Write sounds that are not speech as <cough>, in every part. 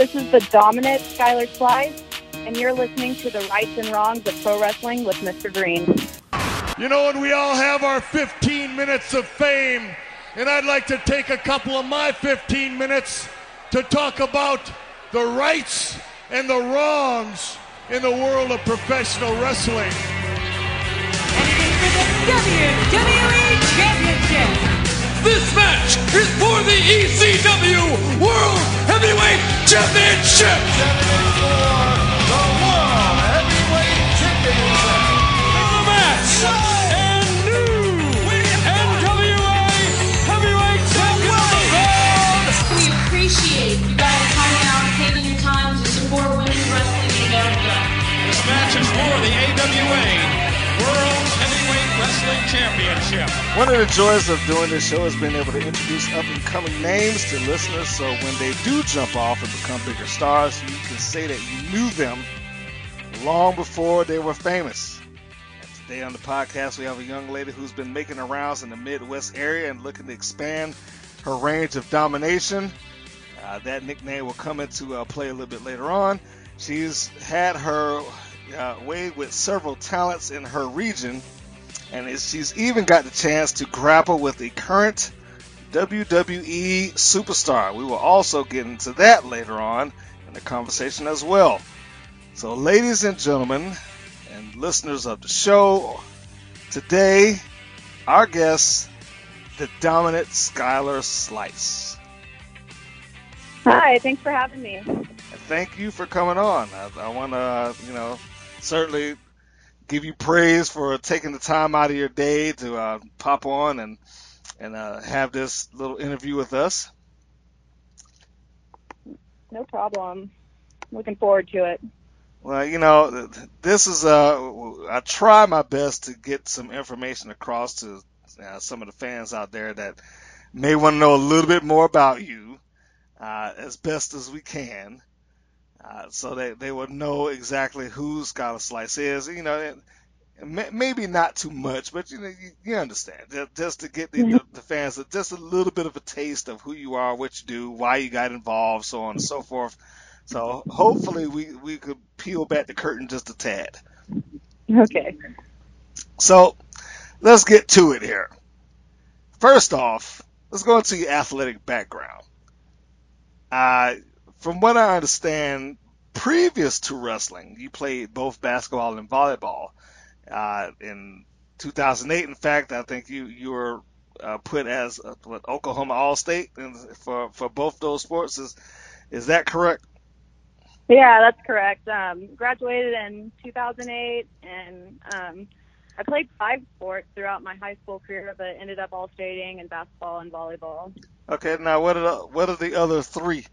This is the dominant Skylar Slice, and you're listening to the rights and wrongs of pro wrestling with Mr. Green. You know, and we all have our 15 minutes of fame, and I'd like to take a couple of my 15 minutes to talk about the rights and the wrongs in the world of professional wrestling. And it is for the WWE Championship. This match is for the ECW World Heavyweight Championship. the World Heavyweight Championship. The match and new NWA Heavyweight Champion of the world. We appreciate you guys coming out taking your time to support women's wrestling in America. This match is for the AWA World Heavyweight Wrestling Championship. One of the joys of doing this show is being able to introduce up and coming names to listeners so when they do jump off and become bigger stars, you can say that you knew them long before they were famous. And today on the podcast, we have a young lady who's been making rounds in the Midwest area and looking to expand her range of domination. Uh, that nickname will come into uh, play a little bit later on. She's had her uh, way with several talents in her region and she's even got the chance to grapple with the current WWE superstar. We will also get into that later on in the conversation as well. So, ladies and gentlemen, and listeners of the show, today our guest, the dominant Skylar Slice. Hi, thanks for having me. And thank you for coming on. I, I want to, you know, certainly give you praise for taking the time out of your day to uh, pop on and and uh, have this little interview with us. No problem. Looking forward to it. Well, you know, th- th- this is uh, I try my best to get some information across to uh, some of the fans out there that may want to know a little bit more about you, uh, as best as we can, uh, so that they will know exactly who Skylar Slice is. You know, may- maybe not too much, but you know, you, you understand, just, just to get the, the, the fans just a little bit of a taste of who you are, what you do, why you got involved, so on and so forth. So hopefully we, we could peel back the curtain just a tad. Okay. So let's get to it here. First off, let's go into your athletic background. Uh, from what I understand, previous to wrestling, you played both basketball and volleyball. Uh, in 2008, in fact, I think you you were uh, put as uh, what, Oklahoma All State for for both those sports. Is is that correct? Yeah, that's correct. Um, graduated in 2008, and um, I played five sports throughout my high school career, but ended up all stating in basketball and volleyball. Okay, now what are the, what are the other three?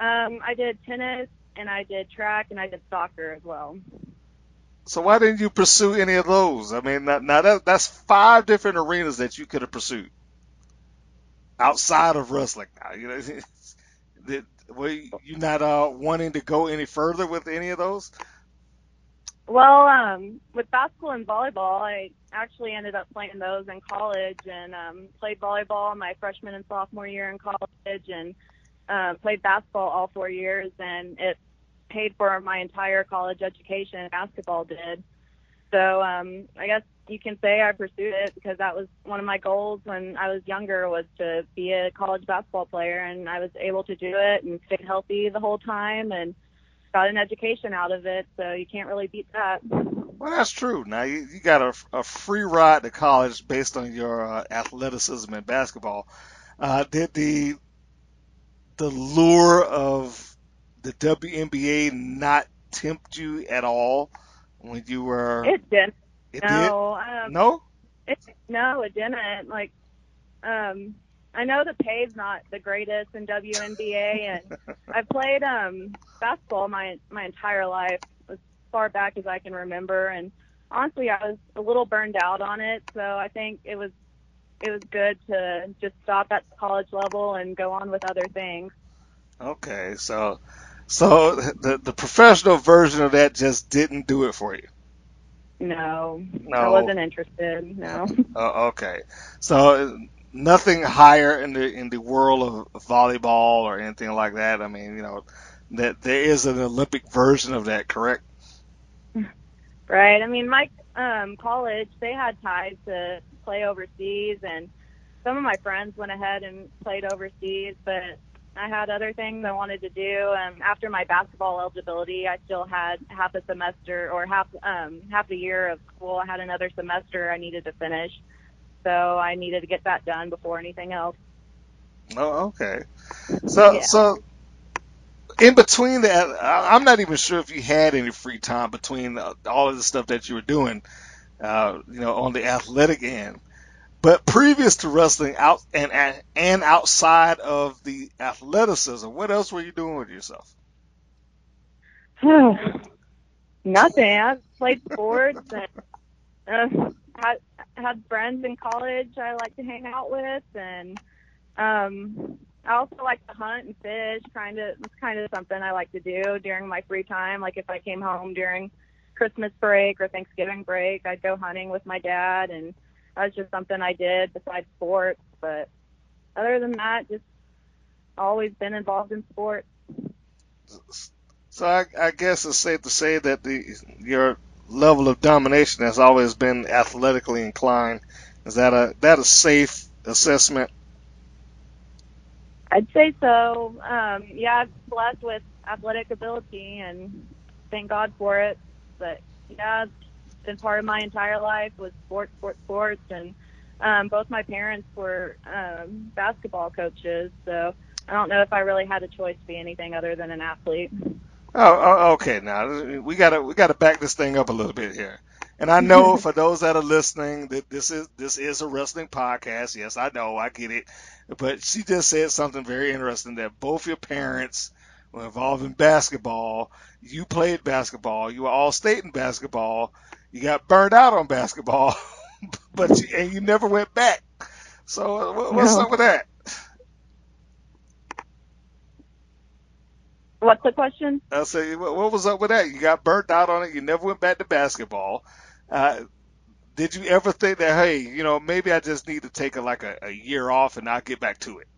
Um, I did tennis, and I did track, and I did soccer as well. So why didn't you pursue any of those? I mean, now, now that, that's five different arenas that you could have pursued outside of wrestling. Now, you know, <laughs> did, were you not uh, wanting to go any further with any of those? Well, um, with basketball and volleyball, I actually ended up playing those in college and um, played volleyball my freshman and sophomore year in college and uh, played basketball all four years, and it paid for my entire college education. Basketball did. So um, I guess you can say I pursued it because that was one of my goals when I was younger was to be a college basketball player, and I was able to do it and stayed healthy the whole time and got an education out of it. So you can't really beat that. Well, that's true. Now you, you got a, a free ride to college based on your uh, athleticism in basketball. Uh, did the the lure of the WNBA not tempt you at all when you were? It didn't. It no, did. um, No. It, no, it didn't. Like, um, I know the pay's not the greatest in WNBA, and <laughs> I've played um basketball my my entire life, as far back as I can remember. And honestly, I was a little burned out on it, so I think it was it was good to just stop at the college level and go on with other things. Okay, so so the the professional version of that just didn't do it for you. No, No. I wasn't interested. No. Uh, okay, so nothing higher in the in the world of volleyball or anything like that. I mean, you know, that there is an Olympic version of that, correct? <laughs> Right. I mean, my um, college they had ties to play overseas, and some of my friends went ahead and played overseas, but I had other things I wanted to do. Um, after my basketball eligibility, I still had half a semester or half um, half a year of school. I had another semester I needed to finish, so I needed to get that done before anything else. Oh, okay. So, Yeah. so in between that, I'm not even sure if you had any free time between all of the stuff that you were doing, uh, you know, on the athletic end. But previous to wrestling, out and and- and outside of the athleticism, what else were you doing with yourself? <sighs> Nothing. I played sports and uh, had had friends in college I like to hang out with, and um, I also like to hunt and fish. Kind of, it's kind of something I like to do during my free time. Like if I came home during Christmas break or Thanksgiving break, I'd go hunting with my dad, and that was just something I did besides sports. But other than that, just always been involved in sports. So I, I guess it's safe to say that the your level of domination has always been athletically inclined. Is that a that a safe assessment? I'd say so. Um, yeah, I'm blessed with athletic ability, and thank God for it. But yeah, it's been part of my entire life was sports, sports, sports, and um, both my parents were um, basketball coaches, so I don't know if I really had a choice to be anything other than an athlete. Oh, oh, okay. Now we gotta we gotta back this thing up a little bit here. And I know <laughs> for those that are listening that this is this is a wrestling podcast. Yes, I know, I get it. But she just said something very interesting that both your parents were involved in basketball. You played basketball. You were all state in basketball. You got burned out on basketball, <laughs> but you, and you never went back. So what- what's No. up with that? What's the question? I say, what, what was up with that? You got burnt out on it. You never went back to basketball. Uh, did you ever think that, hey, you know, maybe I just need to take a, like a, a year off and not get back to it?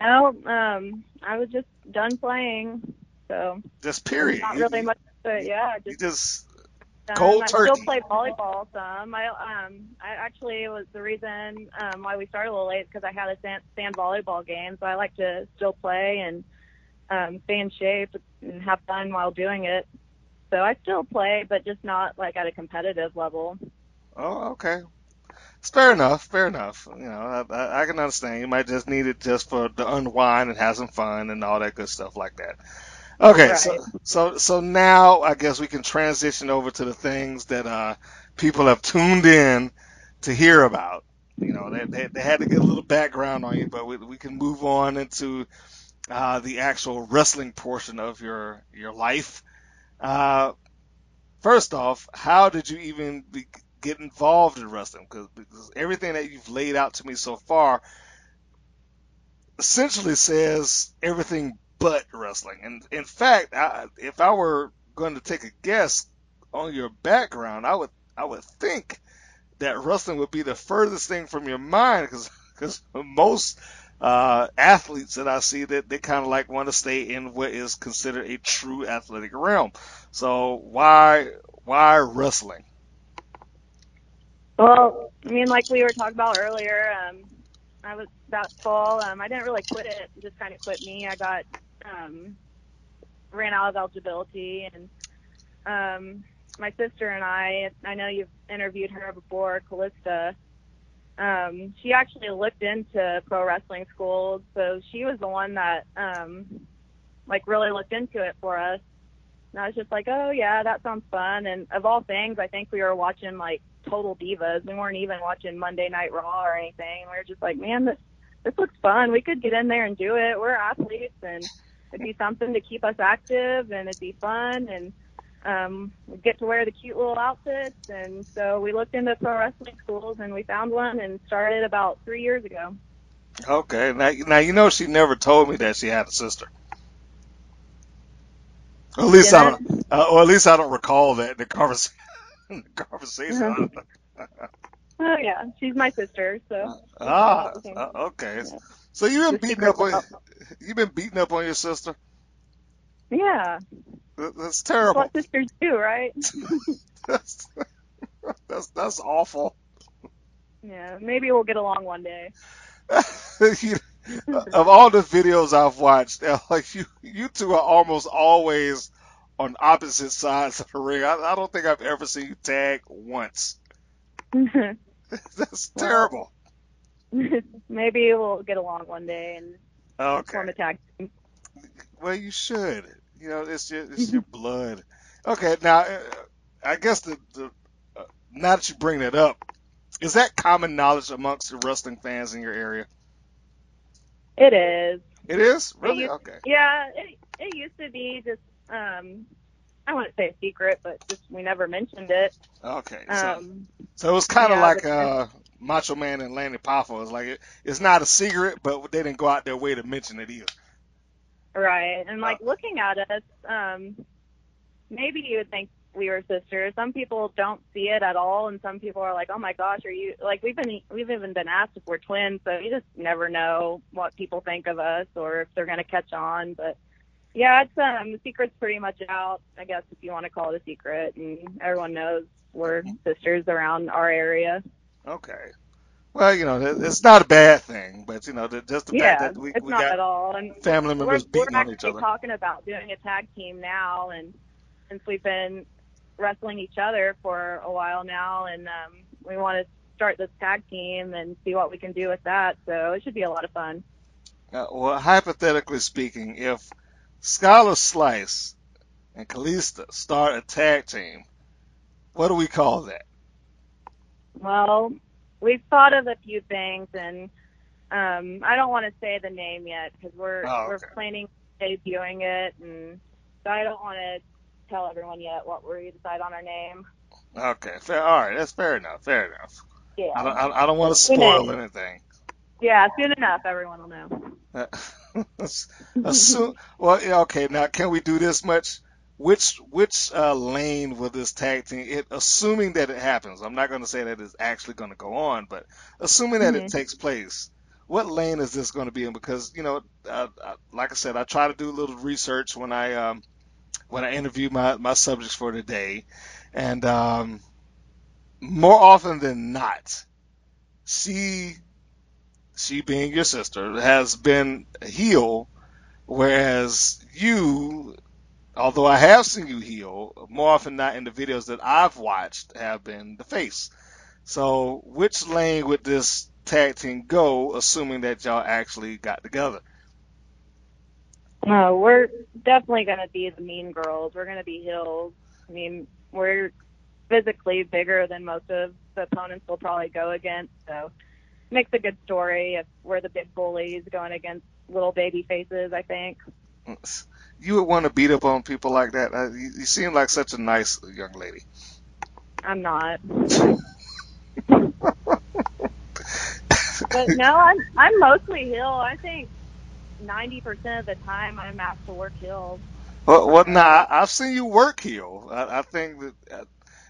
No, um, I was just done playing, so Just period. not really you, much. But yeah, just just Um, Cold I turkey. still play volleyball some. I um I actually was the reason um why we started a little late because I had a sand, sand volleyball game, so I like to still play and um stay in shape and have fun while doing it. So I still play, but just not like at a competitive level. Oh, okay. It's fair enough. Fair enough. You know, I, I, I can understand. You might just need it just for the unwind and have some fun and all that good stuff like that. Okay, so Right. so so now I guess we can transition over to the things that uh, people have tuned in to hear about. You know, they, they, they had to get a little background on you, but we, we can move on into uh, the actual wrestling portion of your your life. Uh, first off, how did you even be, get involved in wrestling? Because, because everything that you've laid out to me so far essentially says everything but wrestling. And in fact, I, if I were going to take a guess on your background, I would I would think that wrestling would be the furthest thing from your mind because most uh, athletes that I see that they kind of like want to stay in what is considered a true athletic realm. So why why wrestling? Well, I mean, like we were talking about earlier, um, I was basketball. Um, I didn't really quit it; it just kind of quit me. I got um, ran out of eligibility, and um, my sister and I. I know you've interviewed her before, Callista. Um, she actually looked into pro wrestling schools, so she was the one that um, like really looked into it for us. And I was just like, oh yeah, that sounds fun. And of all things, I think we were watching like Total Divas. We weren't even watching Monday Night Raw or anything. We were just like, man, this this looks fun. We could get in there and do it. We're athletes, and it'd be something to keep us active, and it'd be fun, and um, we'd get to wear the cute little outfits. And so we looked into pro wrestling schools, and we found one, and started about three years ago. Okay, now now you know she never told me that she had a sister. At least I don't, uh, or at least I don't recall that in the conversation. <laughs> the conversation. <laughs> Oh yeah, she's my sister, so. Ah, Okay. uh, okay. So you've been beating up on you've been beating up on your sister. Yeah, That- That's that's terrible. what sisters do, right? That's <laughs> <laughs> that's, that's awful. Yeah, maybe we'll get along one day. <laughs> You- of all the videos I've watched, uh, like you, you two are almost always on opposite sides of the ring. I, I don't think I've ever seen you tag once. That's terrible. maybe we'll get along one day and Okay. form a tag team. Well, you should. You know, it's your it's your blood. Okay, now uh, I guess the the uh, now that you bring that up, is that common knowledge amongst the wrestling fans in your area? It is. It is really used- okay. Yeah, it it used to be just um I wouldn't say a secret, but just we never mentioned it. Okay, so Um so it was kind of yeah, like uh, Macho Man and Lanny Poffo. It's like it, it's not a secret, but they didn't go out their way to mention it either. Right. And Uh. like looking at us, um maybe you would think we were sisters. Some people don't see it at all and some people are like, "Oh my gosh, are you like we've been we've even been asked if we're twins, so you just never know what people think of us or if they're going to catch on, but yeah, it's um the secret's pretty much out, I guess if you want to call it a secret and everyone knows we're sisters around our area. Okay. Well, you know, it's not a bad thing, but you know, just the yeah, fact that we, we got all. And family we're, members we're on each other. talking about doing a tag team now, and since we've been wrestling each other for a while now, and um, we want to start this tag team and see what we can do with that. So it should be a lot of fun. Uh, well, hypothetically speaking, if Skylar Slice and Kalista start a tag team, what do we call that? Well, we've thought of a few things, and um, I don't want to say the name yet because we're Oh, we're okay. planning debuting it, and so I don't want to tell everyone yet what we decide on our name. Okay, fair. All right, that's fair enough. Fair enough. Yeah, I don't, I, I don't want to spoil anything. yeah, soon enough, everyone will know. <laughs> Uh, assume, well, yeah, okay. Now, can we do this much? Which which uh, lane will this tag team? It, assuming that it happens, I'm not going to say that it's actually going to go on, but assuming that it Mhm. takes place, what lane is this going to be in? Because you know, uh, uh, like I said, I try to do a little research when I um, when I interview my my subjects for today, and um, more often than not, she she being your sister has been a heel, whereas you, although I have seen you heel, more often not in the videos that I've watched have been the face. So which lane would this tag team go, assuming that y'all actually got together? No, we're definitely going to be the mean girls. We're going to be heels. I mean, we're physically bigger than most of the opponents we'll probably go against, so makes a good story if we're the big bullies going against little baby faces, I think. You would want to beat up on people like that. Uh, you, you seem like such a nice young lady. I'm not. <laughs> But no, I'm I'm mostly heel. I think 90% of the time I'm asked to work heel. Well, well, nah, I've seen you work heel. I, I think that, uh,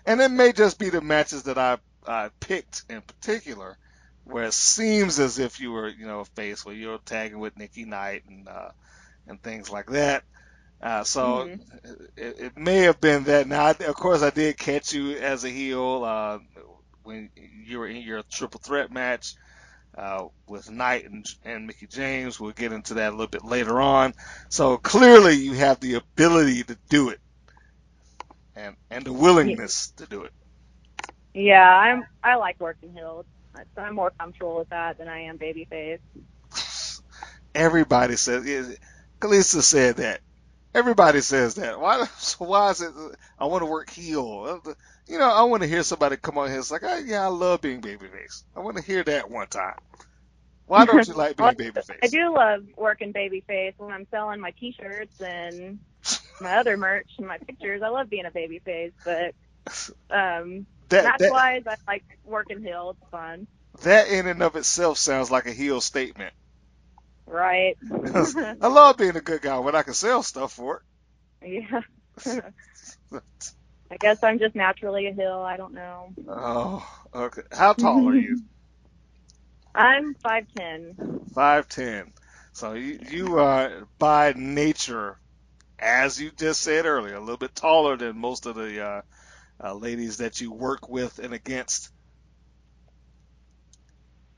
and it may just be the matches that I I picked in particular, where it seems as if you were, you know, a face where you're tagging with Nikki Knight and uh, and things like that. Uh, so Mhm. it, it may have been that. Now, I, of course, I did catch you as a heel uh, when you were in your triple threat match uh, with Knight and, and Mickie James. We'll get into that a little bit later on. So clearly, you have the ability to do it, and and the willingness to do it. Yeah, I'm I like working heels. I'm more comfortable with that than I am babyface. Everybody says. yeah, Kalista said that. Everybody says that. Why? <laughs> So why is it? I want to work heel. You know, I want to hear somebody come on here. It's like, oh, yeah, I love being babyface. I want to hear that one time. Why don't you like being <laughs> babyface? I do love working babyface when I'm selling my T-shirts and my other merch and my pictures. I love being a babyface, but um, <laughs> That, match that, wise, I like working heel. It's fun, that in and of itself sounds like a heel statement. Right? <laughs> I love being a good guy when I can sell stuff for it. yeah. <laughs> I guess I'm just naturally a heel. I don't know. Oh, okay. How tall are you? <laughs> I'm 5'10. Five ten. So you you are by nature, as you just said earlier, a little bit taller than most of the uh, uh, ladies that you work with and against.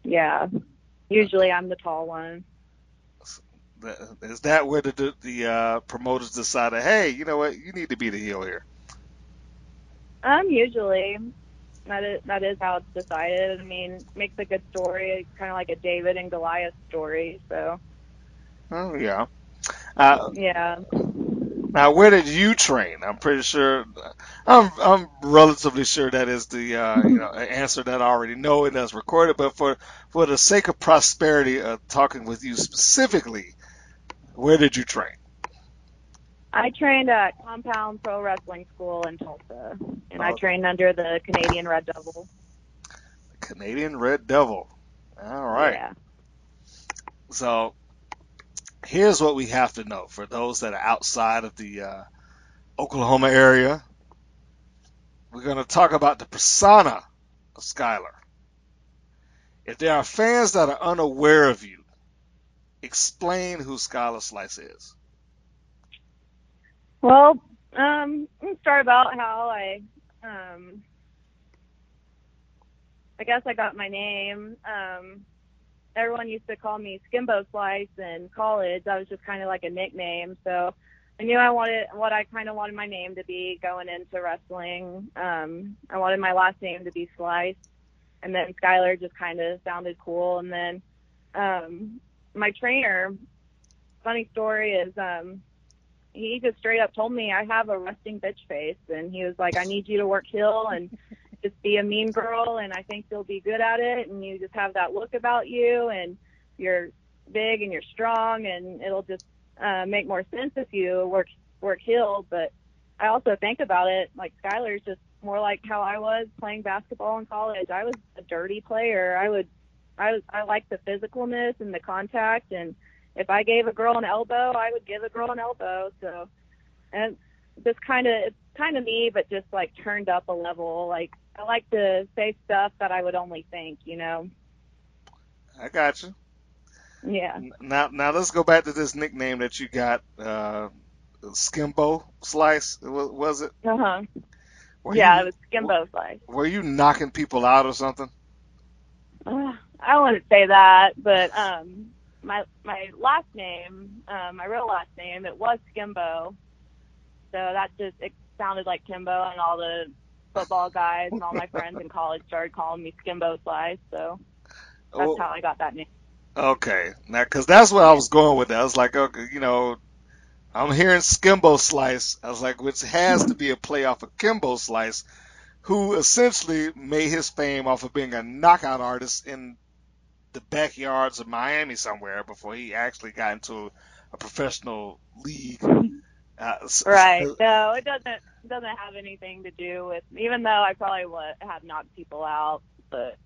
Yeah. Usually I'm the tall one. Is that where the the, uh, promoters decided, hey, you know what, you need to be the heel here? Um, usually. That is that is how it's decided. I mean, makes a good story, kind of like a David and Goliath story. So Oh yeah. Uh, yeah. Now, where did you train? I'm pretty sure. I'm I'm relatively sure that is the uh, you know answer that I already know and that's recorded. But for for the sake of prosperity, uh, talking with you specifically, where did you train? I trained at Compound Pro Wrestling School in Tulsa, and I Oh. trained under the Canadian Red Devil. The Canadian Red Devil. All right. Yeah. So here's what we have to know for those that are outside of the uh, Oklahoma area. We're going to talk about the persona of Skylar. If there are fans that are unaware of you, explain who Skylar Slice is. Well, um, start about how I, um, I guess I got my name. Um, everyone used to call me Skimbo Slice in college. That was just kind of like a nickname. So I knew I wanted what I kind of wanted my name to be going into wrestling. Um, I wanted my last name to be Slice, and then Skylar just kind of sounded cool. And then um, my trainer, funny story is, um, he just straight up told me I have a resting bitch face, and he was like, I need you to work heel and just be a mean girl, and I think you'll be good at it, and you just have that look about you, and you're big and you're strong, and it'll just uh, make more sense if you work work heel. But I also think about it like Skylar's just more like how I was playing basketball in college. I was a dirty player. I would I I like the physicalness and the contact and if I gave a girl an elbow, I would give a girl an elbow. So, and this kind of it's kind of me, but just like turned up a level. Like I like to say stuff that I would only think, you know. I got you. Yeah. Now, now let's go back to this nickname that you got, uh, Skimbo Slice. wa- Was it? Uh huh. Yeah, you, it was Skimbo Slice. Were you knocking people out or something? Uh, I wouldn't want to say that, but um, my my last name, uh, my real last name, it was Skimbo. So that just it sounded like Kimbo, and all the football guys and all my friends in college started calling me Skimbo Slice. So that's Oh, how I got that name. Okay, now because that's what I was going with that. I was like, okay, you know, I'm hearing Skimbo Slice. I was like, which has to be a play off of Kimbo Slice, who essentially made his fame off of being a knockout artist in the backyards of Miami somewhere before he actually got into a professional league. <laughs> Uh, Right. No, it doesn't doesn't have anything to do with. Even though I probably would have knocked people out, but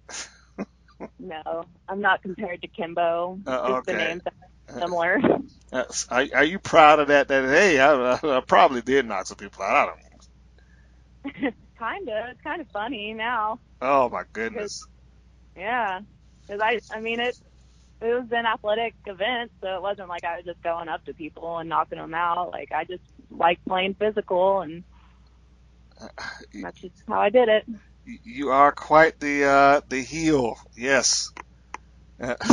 <laughs> no, I'm not compared to Kimbo. Uh, Just the okay. names are similar. Uh, are, are you proud of that? That hey, I, I probably did knock some people out. I don't <laughs> kind of. It's kind of funny now. Oh my goodness. Yeah. Because I, I mean, it it was an athletic event, so it wasn't like I was just going up to people and knocking them out. Like I just like playing physical, and that's just how I did it. You- are quite the uh, the heel. Yes. Uh, <laughs>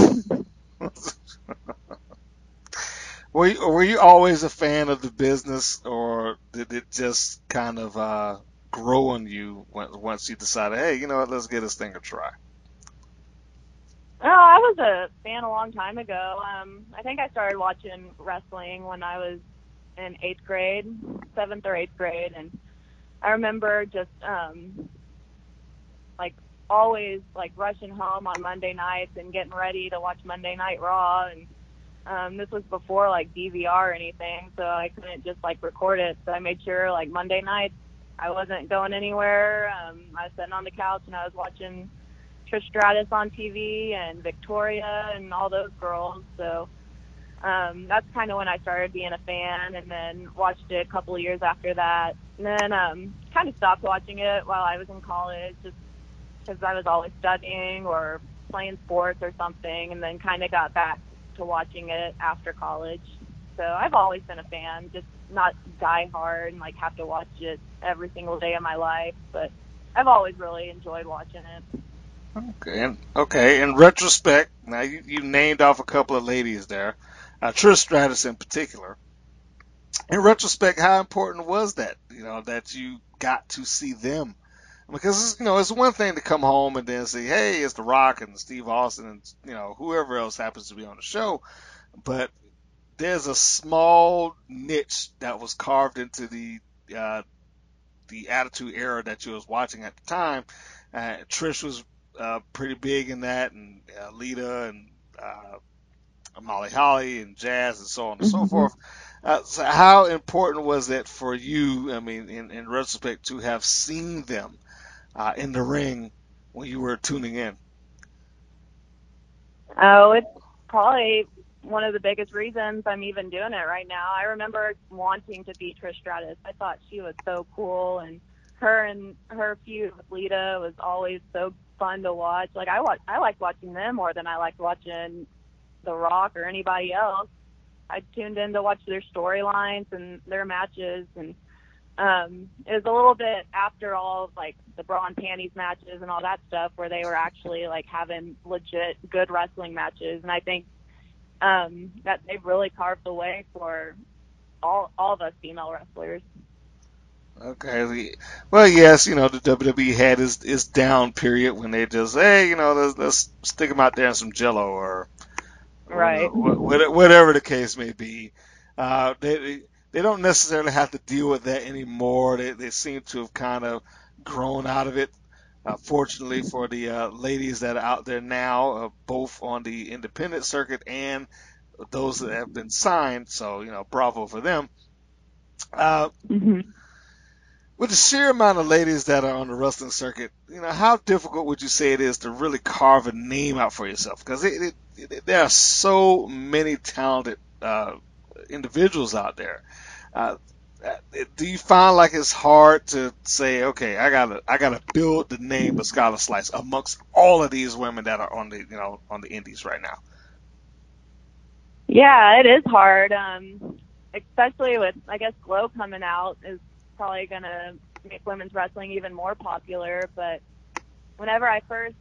were you, were you always a fan of the business, or did it just kind of uh, grow on you once you decided, hey, you know what, let's give this thing a try? Oh, I was a fan a long time ago. Um, I think I started watching wrestling when I was in eighth grade, seventh or eighth grade, and I remember just um, like always like rushing home on Monday nights and getting ready to watch Monday Night Raw, and um, this was before like DVR or anything, so I couldn't just like record it. So I made sure like Monday nights I wasn't going anywhere. Um, I was sitting on the couch and I was watching Trish Stratus on TV and Victoria and all those girls. So um, that's kind of when I started being a fan, and then watched it a couple of years after that. And then um, kind of stopped watching it while I was in college, just because I was always studying or playing sports or something, and then kind of got back to watching it after college. So I've always been a fan, just not die hard and like have to watch it every single day of my life, but I've always really enjoyed watching it. Okay, and, okay. In retrospect, now you, you named off a couple of ladies there, uh, Trish Stratus in particular. In retrospect, how important was that? You know that you got to see them because you know it's one thing to come home and then say, "Hey, it's The Rock and Steve Austin and you know whoever else happens to be on the show," but there's a small niche that was carved into the uh, the Attitude Era that you was watching at the time. Uh, Trish was uh, pretty big in that, and uh, Lita and uh, Molly Holly and Jazz and so on and so Mm-hmm. forth. Uh, so how important was it for you? I mean, in, in retrospect, to have seen them uh, in the ring when you were tuning in. Oh, it's probably one of the biggest reasons I'm even doing it right now. I remember wanting to be Trish Stratus. I thought she was so cool, and her and her feud with Lita was always so fun to watch. Like I watch, I like watching them more than I liked watching The Rock or anybody else. I tuned in to watch their storylines and their matches, and um, it was a little bit after all of, like the bra and panties matches and all that stuff where they were actually like having legit good wrestling matches, and I think um, that they've really carved the way for all all of us female wrestlers. Okay. Well, yes, you know, the WWE had its, its down period when they just, hey, you know, let's, let's stick them out there in some jello or, or Right. wha- wha- whatever the case may be. Uh, they, they don't necessarily have to deal with that anymore. They, they seem to have kind of grown out of it. Uh, fortunately for the uh, ladies that are out there now, uh, both on the independent circuit and those that have been signed. So, you know, bravo for them. Uh, Mm-hmm. With the sheer amount of ladies that are on the wrestling circuit, you know, how difficult would you say it is to really carve a name out for yourself? Because it, it, it, there are so many talented uh, individuals out there. Uh, do you find like it's hard to say, okay, I gotta, I gotta build the name of Skylar Slice amongst all of these women that are on the, you know, on the indies right now? Yeah, it is hard, um, especially with I guess Glow coming out is probably gonna make women's wrestling even more popular. But whenever I first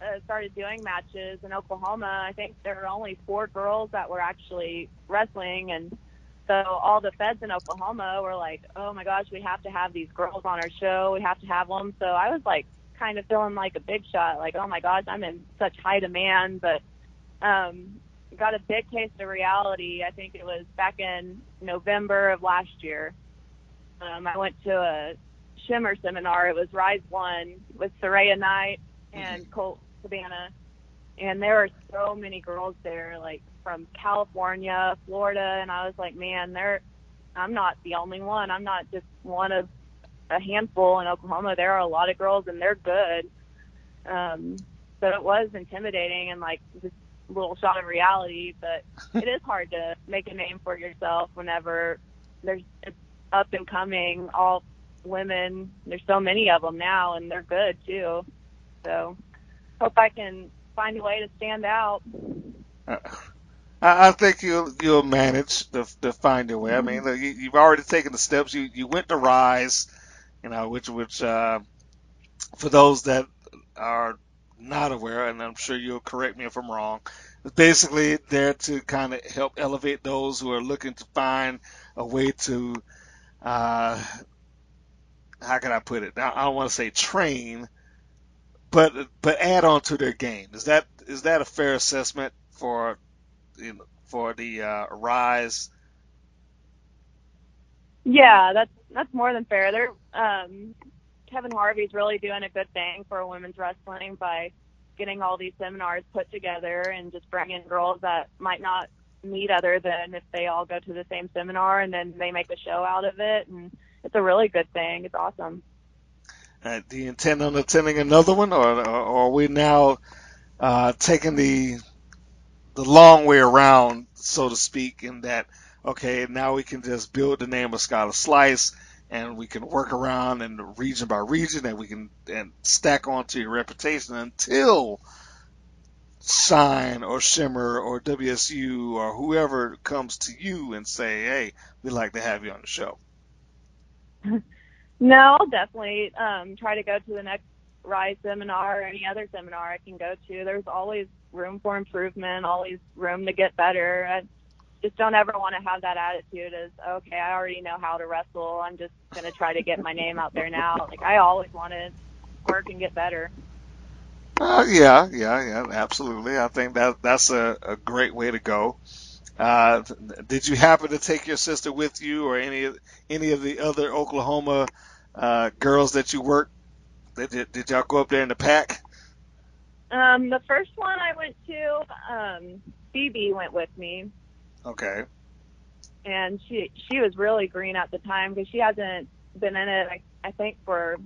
uh, started doing matches in Oklahoma, I think there were only four girls that were actually wrestling, and so all the feds in Oklahoma were like, "Oh my gosh, we have to have these girls on our show. We have to have them." So I was like, kind of feeling like a big shot, like, "Oh my gosh, I'm in such high demand," but um, got a big taste of reality. I think it was back in November of last year. Um, I went to a Shimmer seminar. It was Rise One with Saraya Knight and Colt Cabana, and there were so many girls there, like from California, Florida, and I was like, man, there. I'm not the only one. I'm not just one of a handful in Oklahoma. There are a lot of girls, and they're good. Um, so it was intimidating and like this little shot of reality, but <laughs> it is hard to make a name for yourself whenever there's it's up and coming all women. There's so many of them now, and they're good too. So hope I can find a way to stand out. I, I think you'll you'll manage to, to find your way. I mean, look, you, you've already taken the steps. You you went to Rise, you know, which which uh, for those that are not aware, and I'm sure you'll correct me if I'm wrong. It's basically there to kind of help elevate those who are looking to find a way to, uh, how can I put it? I don't want to say train, but but add on to their game. Is that is that a fair assessment for you know, for the uh, Rise? Yeah, that's that's more than fair. They're um, Kevin Harvey's really doing a good thing for women's wrestling by getting all these seminars put together and just bringing girls that might not meet other than if they all go to the same seminar and then they make a show out of it and it's a really good thing. It's awesome. Uh, do you intend on attending another one, or, or, are we now uh, taking the the long way around, so to speak, in that okay, now we can just build the name of Skylar Slice and we can work around and region by region and we can and stack onto your reputation until Shine or Shimmer or WSU or whoever comes to you and say, "Hey, we'd like to have you on the show." <laughs> No, I'll definitely um, try to go to the next Rise seminar or any other seminar I can go to. There's always room for improvement, always room to get better. I just don't ever want to have that attitude as, okay, I already know how to wrestle. I'm just going to try to get my name out there now. Like, I always want to work and get better. Uh, yeah, yeah, yeah, absolutely. I think that that's a, a great way to go. Uh, did you happen to take your sister with you, or any any of the other Oklahoma uh, girls that you worked? Did, did y'all go up there in the pack? Um, the first one I went to, um, Phoebe went with me, Okay. and she she was really green at the time because she hasn't been in it. I, I think for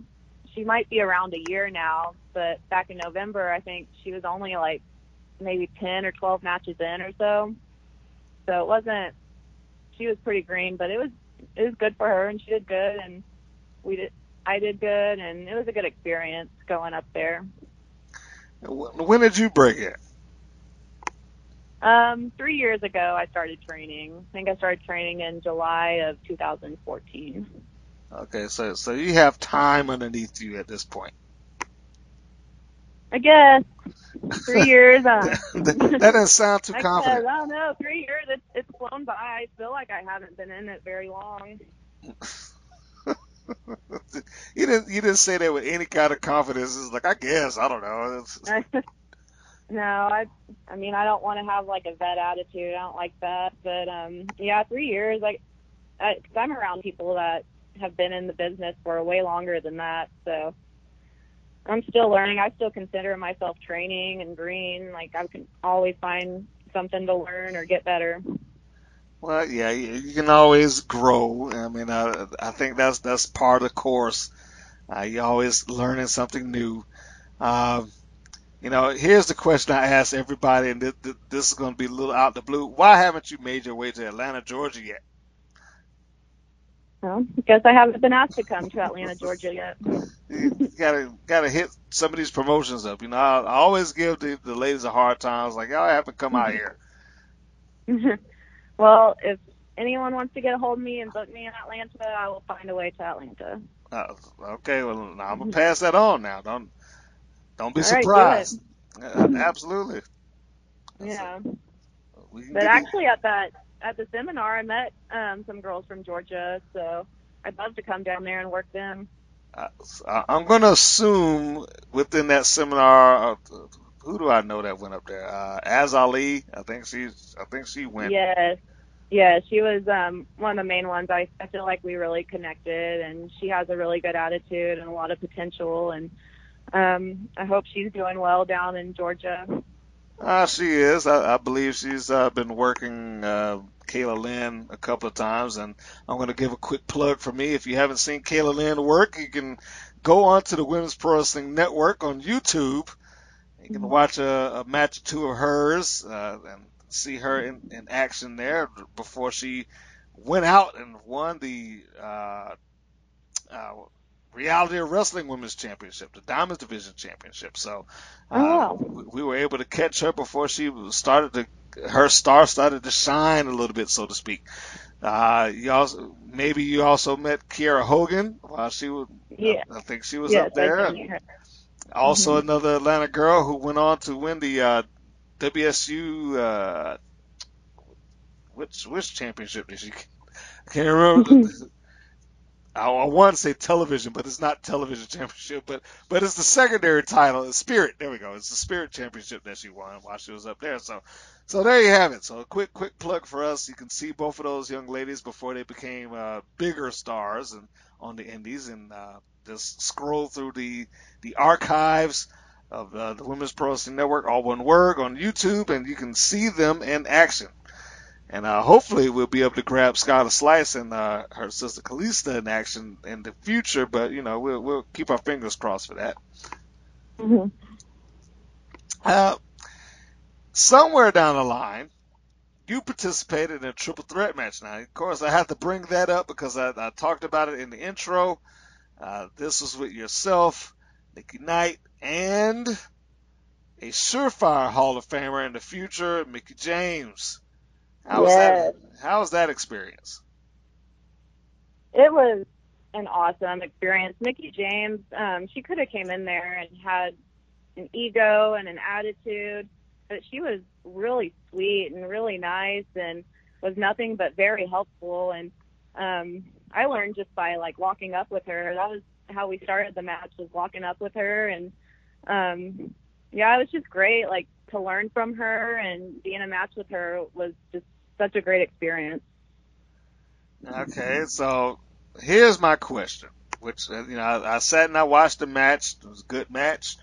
she might be around a year now, but back in November, I think she was only like maybe ten or twelve matches in or so. So it wasn't. She was pretty green, but it was it was good for her, and she did good, and we did. I did good, and it was a good experience going up there. When did you break it? Um, three years ago, I started training. I think I started training in July of 2014. Okay, so so you have time underneath you at this point. I guess <laughs> three years. Uh, that doesn't sound too I guess, confident. I don't know. Three years. It's it's flown by. I feel like I haven't been in it very long. <laughs> you didn't you didn't say that with any kind of confidence. It's like I guess I don't know. <laughs> No, I. I mean, I don't want to have like a vet attitude. I don't like that. But um, yeah, three years. Like, I, cause I'm around people that have been in the business for way longer than that. So I'm still learning. I still consider myself training and green. Like I can always find something to learn or get better. well, yeah, you, can always grow. I mean, I I think that's that's part of the course. Uh, you're always learning something new. Um, you know, here's the question I ask everybody, and this, this is going to be a little out the blue. Why haven't you made your way to Atlanta, Georgia yet? Well, guess I haven't been asked to come to Atlanta, Georgia yet. you gotta gotta hit some of these promotions up. You know, I, I always give the, the ladies a hard time. I was like, y'all have to come out here. <laughs> well, if anyone wants to get a hold of me and book me in Atlanta, I will find a way to Atlanta. Uh, okay, well, I'm gonna pass that on. Now, don't don't be All right, do surprised. Uh, absolutely. Yeah. We But actually, at that at the seminar, I met um, some girls from Georgia, so I'd love to come down there and work them. uh, I'm gonna assume within that seminar, uh, who do I know that went up there? Uh, Az Ali. I think she's. I think she went. Yes. Yeah, she was um, one of the main ones. I, I feel like we really connected, and she has a really good attitude and a lot of potential. And um, I hope she's doing well down in Georgia. Uh, she is. I, I believe she's uh, been working uh, Kayla Lynn a couple of times, and I'm going to give a quick plug for me. If you haven't seen Kayla Lynn work, you can go on to the Women's Pro Wrestling Network on YouTube. You can watch a, a match or two of hers uh, and see her in, in action there before she went out and won the uh, uh, Reality of Wrestling Women's Championship, the Diamonds Division Championship. So uh, Oh, we, we were able to catch her before she started to her star started to shine a little bit, so to speak. Uh, you also maybe you also met Kiera Hogan while she was. Yeah. I think she was yes, up there. I did hear her. Also, Mm-hmm. another Atlanta girl who went on to win the uh, WSU. Uh, which which championship did she? I can't remember. <laughs> I, I want to say television, but it's not television championship. But but it's the secondary title. the Spirit. There we go. It's the Spirit championship that she won while she was up there. So so there you have it. So a quick quick plug for us. You can see both of those young ladies before they became uh, bigger stars and on the Indies, and uh, just scroll through the the archives of uh, the Women's Pro Wrestling Network, all one word, on YouTube, and you can see them in action. And uh, hopefully we'll be able to grab Skylar Slice and uh, her sister Kalista in action in the future. But you know we'll we'll keep our fingers crossed for that. Mhm. Uh, somewhere down the line, you participated in a triple threat match. Now, of course, I have to bring that up because I, I talked about it in the intro. Uh, this was with yourself, Nikki Knight, and a surefire Hall of Famer in the future, Mickie James. How was that? How was that experience? It was an awesome experience. Mickie James, um, she could have came in there and had an ego and an attitude, but she was really sweet and really nice and was nothing but very helpful. And um, I learned just by like walking up with her. That was how we started the match was walking up with her and um yeah, it was just great like to learn from her and be in a match with her was just such a great experience. Okay, so here's my question, which uh, you know I, I sat and I watched the match. It was a good match.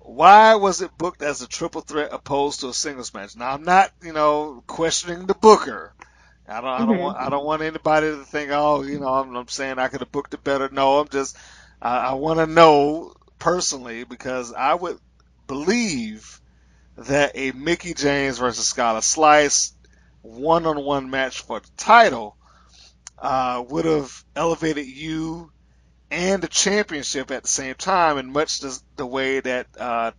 Why was it booked as a triple threat opposed to a singles match? Now I'm not, you know, questioning the booker. I don't, I don't Mhm. want, I don't want anybody to think, oh, you know, I'm, I'm saying I could have booked it better. No, I'm just, I, I want to know personally because I would believe that a Mickie James versus Skylar Slice one-on-one match for the title uh, would have elevated you and the championship at the same time, in much the, the way that uh,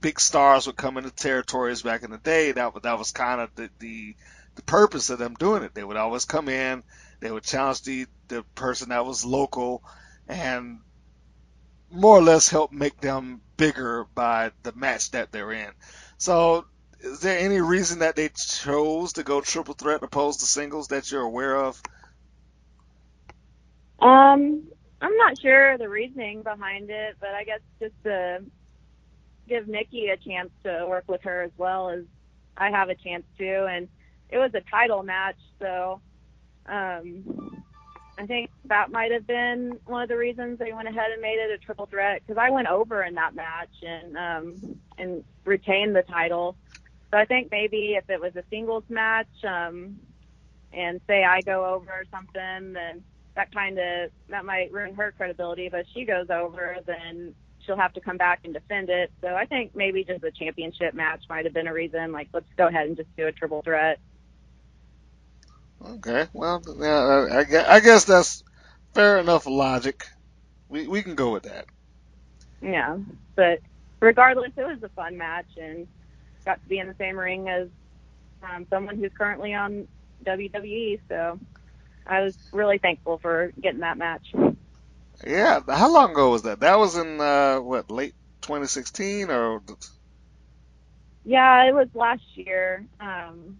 big stars would come into territories back in the day. That that was kind of the, the the purpose of them doing it. They would always come in, they would challenge the the person that was local, and more or less help make them bigger by the match that they're in. So, is there any reason that they chose to go triple threat opposed to singles that you're aware of? Um, I'm not sure the reasoning behind it, but I guess just to give Nikki a chance to work with her as well as I have a chance to. And it was a title match, so um, I think that might have been one of the reasons they went ahead and made it a triple threat because I went over in that match and um, and retained the title. So I think maybe if it was a singles match, um, and say I go over or something, then that kind of that might ruin her credibility. But if she goes over, then she'll have to come back and defend it. So I think maybe just a championship match might have been a reason. Like let's go ahead and just do a triple threat. Okay, well, yeah, I, I I guess that's fair enough logic. We we can go with that. Yeah, but regardless, it was a fun match and got to be in the same ring as um, someone who's currently on WWE. So I was really thankful for getting that match. Yeah, how long ago was that? That was in uh, what late 2016 or Yeah, it was last year. Um,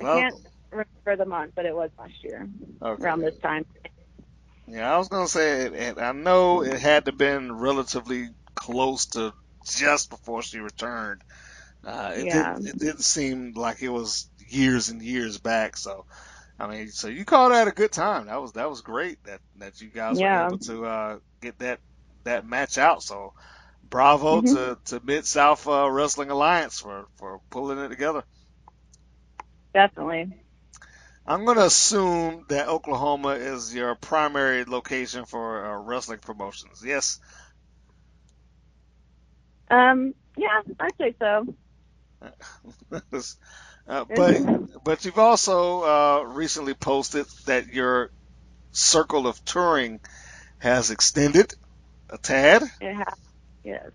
I can't remember the month, but it was last year okay. around this time. Yeah, I was gonna say it, I know it had to been relatively close to just before she returned. Uh, it Yeah. didn't it didn't seem like it was years and years back. So, I mean, so you called that a good time. That was that was great that that you guys Yeah. were able to uh, get that that match out. So, bravo Mhm. to to Mid South uh, Wrestling Alliance for for pulling it together. Definitely. I'm going to assume that Oklahoma is your primary location for uh, wrestling promotions. Yes. Um, yeah, I'd say so. <laughs> uh, but but you've also uh, recently posted that your circle of touring has extended a tad. It has. Yes.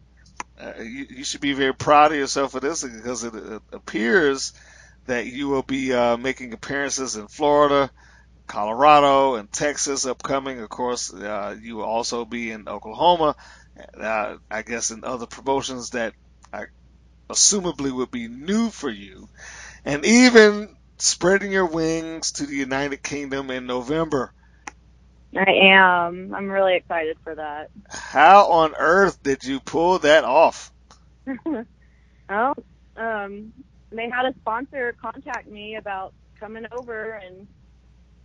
Uh, you, you should be very proud of yourself for this because it, it appears that you will be uh, making appearances in Florida, Colorado, and Texas upcoming. Of course, uh, you will also be in Oklahoma. Uh, I guess in other promotions that I assumably would be new for you, and even spreading your wings to the United Kingdom in November. I am. I'm really excited for that. How on earth did you pull that off? <laughs> oh, um, they had a sponsor contact me about coming over, and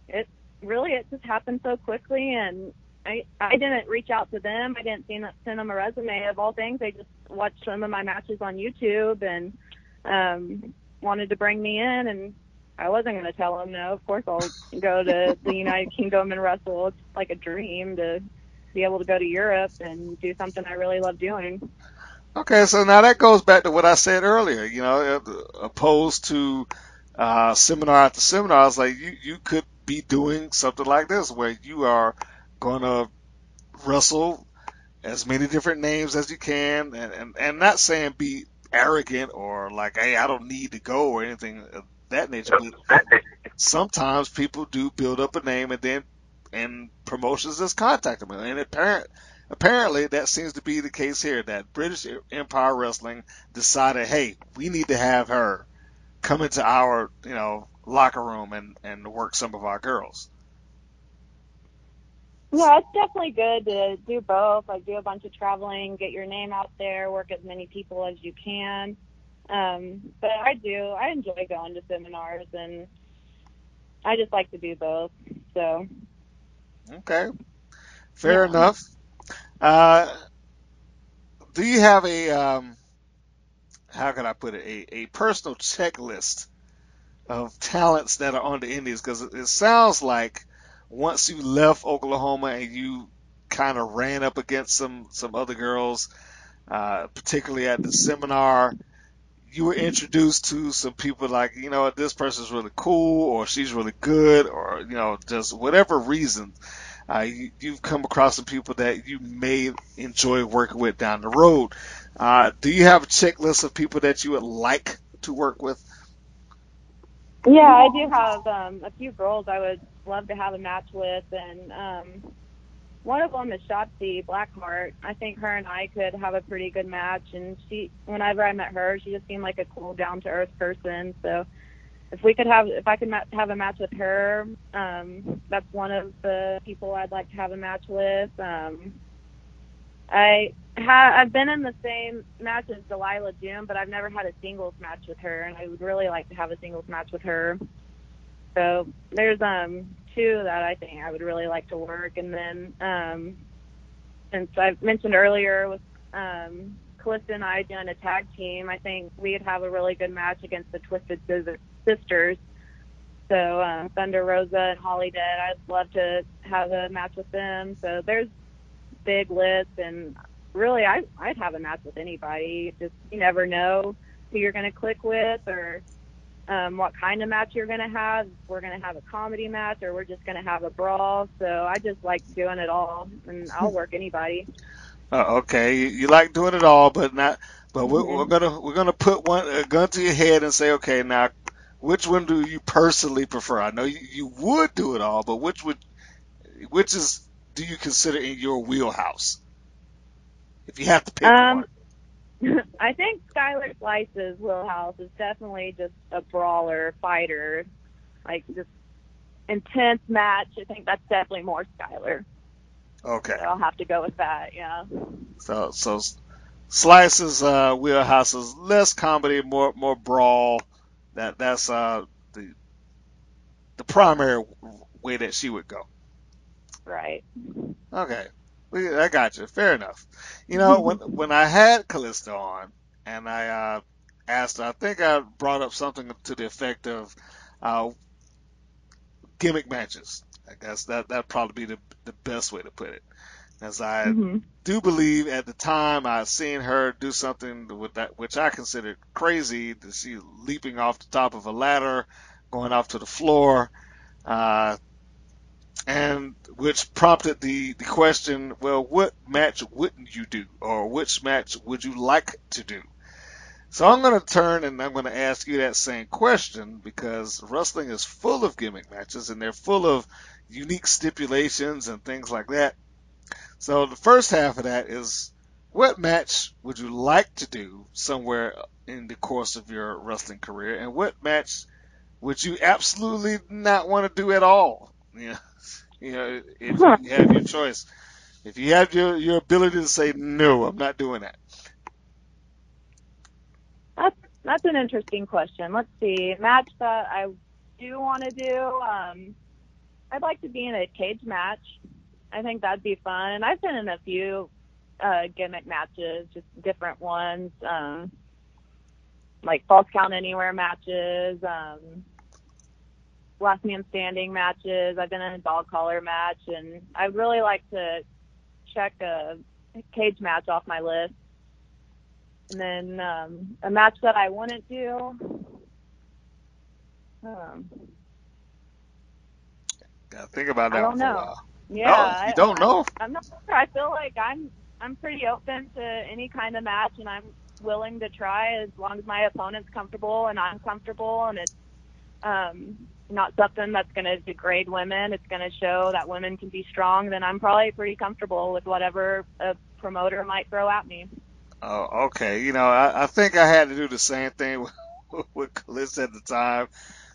it really it just happened so quickly, and I I didn't reach out to them. I didn't send send them a resume of all things. They just watched some of my matches on YouTube and um, wanted to bring me in, and I wasn't going to tell them no. Of course, I'll go to <laughs> the United Kingdom and wrestle. It's like a dream to be able to go to Europe and do something I really love doing. Okay, so now that goes back to what I said earlier. You know, uh, opposed to uh, seminar after seminar, it's like you you could be doing something like this where you are to wrestle as many different names as you can, and, and and not saying be arrogant or like, hey, I don't need to go or anything of that nature. But sometimes people do build up a name and then and promotions just contact them, and apparent apparently that seems to be the case here. That British Empire Wrestling decided, hey, we need to have her come into our you know locker room and and work some of our girls. Yeah, it's definitely good to do both. Like do a bunch of traveling, get your name out there, work as many people as you can. Um, but I do. I enjoy going to seminars, and I just like to do both. So. Okay. Fair yeah. enough. Uh, do you have a um, how can I put it a, a personal checklist of talents that are on the Indies? Because it sounds like once you left Oklahoma and you kind of ran up against some some other girls, uh, particularly at the seminar, you were introduced to some people like you know this person's really cool or she's really good or you know just whatever reason. Uh, you, you've come across some people that you may enjoy working with down the road. Uh, do you have a checklist of people that you would like to work with? Yeah, I do have um, a few girls I would love to have a match with, and um, one of them is Shotzi Blackheart. I think her and I could have a pretty good match. And she, whenever I met her, she just seemed like a cool, down to earth person. So if we could have, if I could ma- have a match with her, um, that's one of the people I'd like to have a match with. Um, I ha- I've been in the same match as Delilah June, but I've never had a singles match with her, and I would really like to have a singles match with her. So there's um two that I think I would really like to work, and then um, since I've mentioned earlier with um, Calista and I doing a tag team, I think we'd have a really good match against the Twisted Sisters. So uh, Thunder Rosa and Holidead, I'd love to have a match with them. So there's big lists, and really, I I'd have a match with anybody. Just you never know who you're going to click with or um, what kind of match you're going to have. We're going to have a comedy match or we're just going to have a brawl. So I just like doing it all, and I'll work anybody. <laughs> Uh, okay, you, you like doing it all, but not. But we're, Mm-hmm. we're gonna we're gonna put one a gun to your head and say, okay, now which one do you personally prefer? I know you, you would do it all, but which would which is do you consider in your wheelhouse? If you have to pick Um, one. <laughs> I think Skylar Slice's wheelhouse is definitely just a brawler fighter, like just intense match. I think that's definitely more Skylar. Okay. So I'll have to go with that. Yeah. So so Slice's uh, wheelhouse is less comedy, more more brawl. That that's uh the the primary way that she would go. Right. Okay, I got you. Fair enough. You know when <laughs> when I had Callista on and I uh, asked I think I brought up something to the effect of uh, gimmick matches. I guess that that'd probably be the the best way to put it. As I hmm do believe at the time I seen her do something with that which I considered crazy. That she leaping off the top of a ladder, going off to the floor, uh, and which prompted the the question: Well, what match wouldn't you do, or which match would you like to do? So I'm going to turn and I'm going to ask you that same question because wrestling is full of gimmick matches and they're full of unique stipulations and things like that. So the first half of that is what match would you like to do somewhere in the course of your wrestling career and what match would you absolutely not want to do at all? <laughs> Know, you know if you have your choice. If you have your, your ability to say, no, I'm not doing that. That's that's an interesting question. Let's see. Match that I do want to do. Um, I'd like to be in a cage match. I think that'd be fun. And I've been in a few uh, gimmick matches, just different ones, um, like false count anywhere matches, um, last man standing matches. I've been in a dog collar match, and I'd really like to check a cage match off my list. And then um, a match that I wouldn't do. Um, Gotta think about that I don't one for a know. yeah, No, you don't know. I'm not sure. I feel like I'm I'm pretty open to any kind of match, and I'm willing to try as long as my opponent's comfortable and I'm comfortable, and it's um, not something that's going to degrade women. It's going to show that women can be strong. Then I'm probably pretty comfortable with whatever a promoter might throw at me. Oh, okay. You know, I, I think I had to do the same thing <laughs> with, with Calista at the time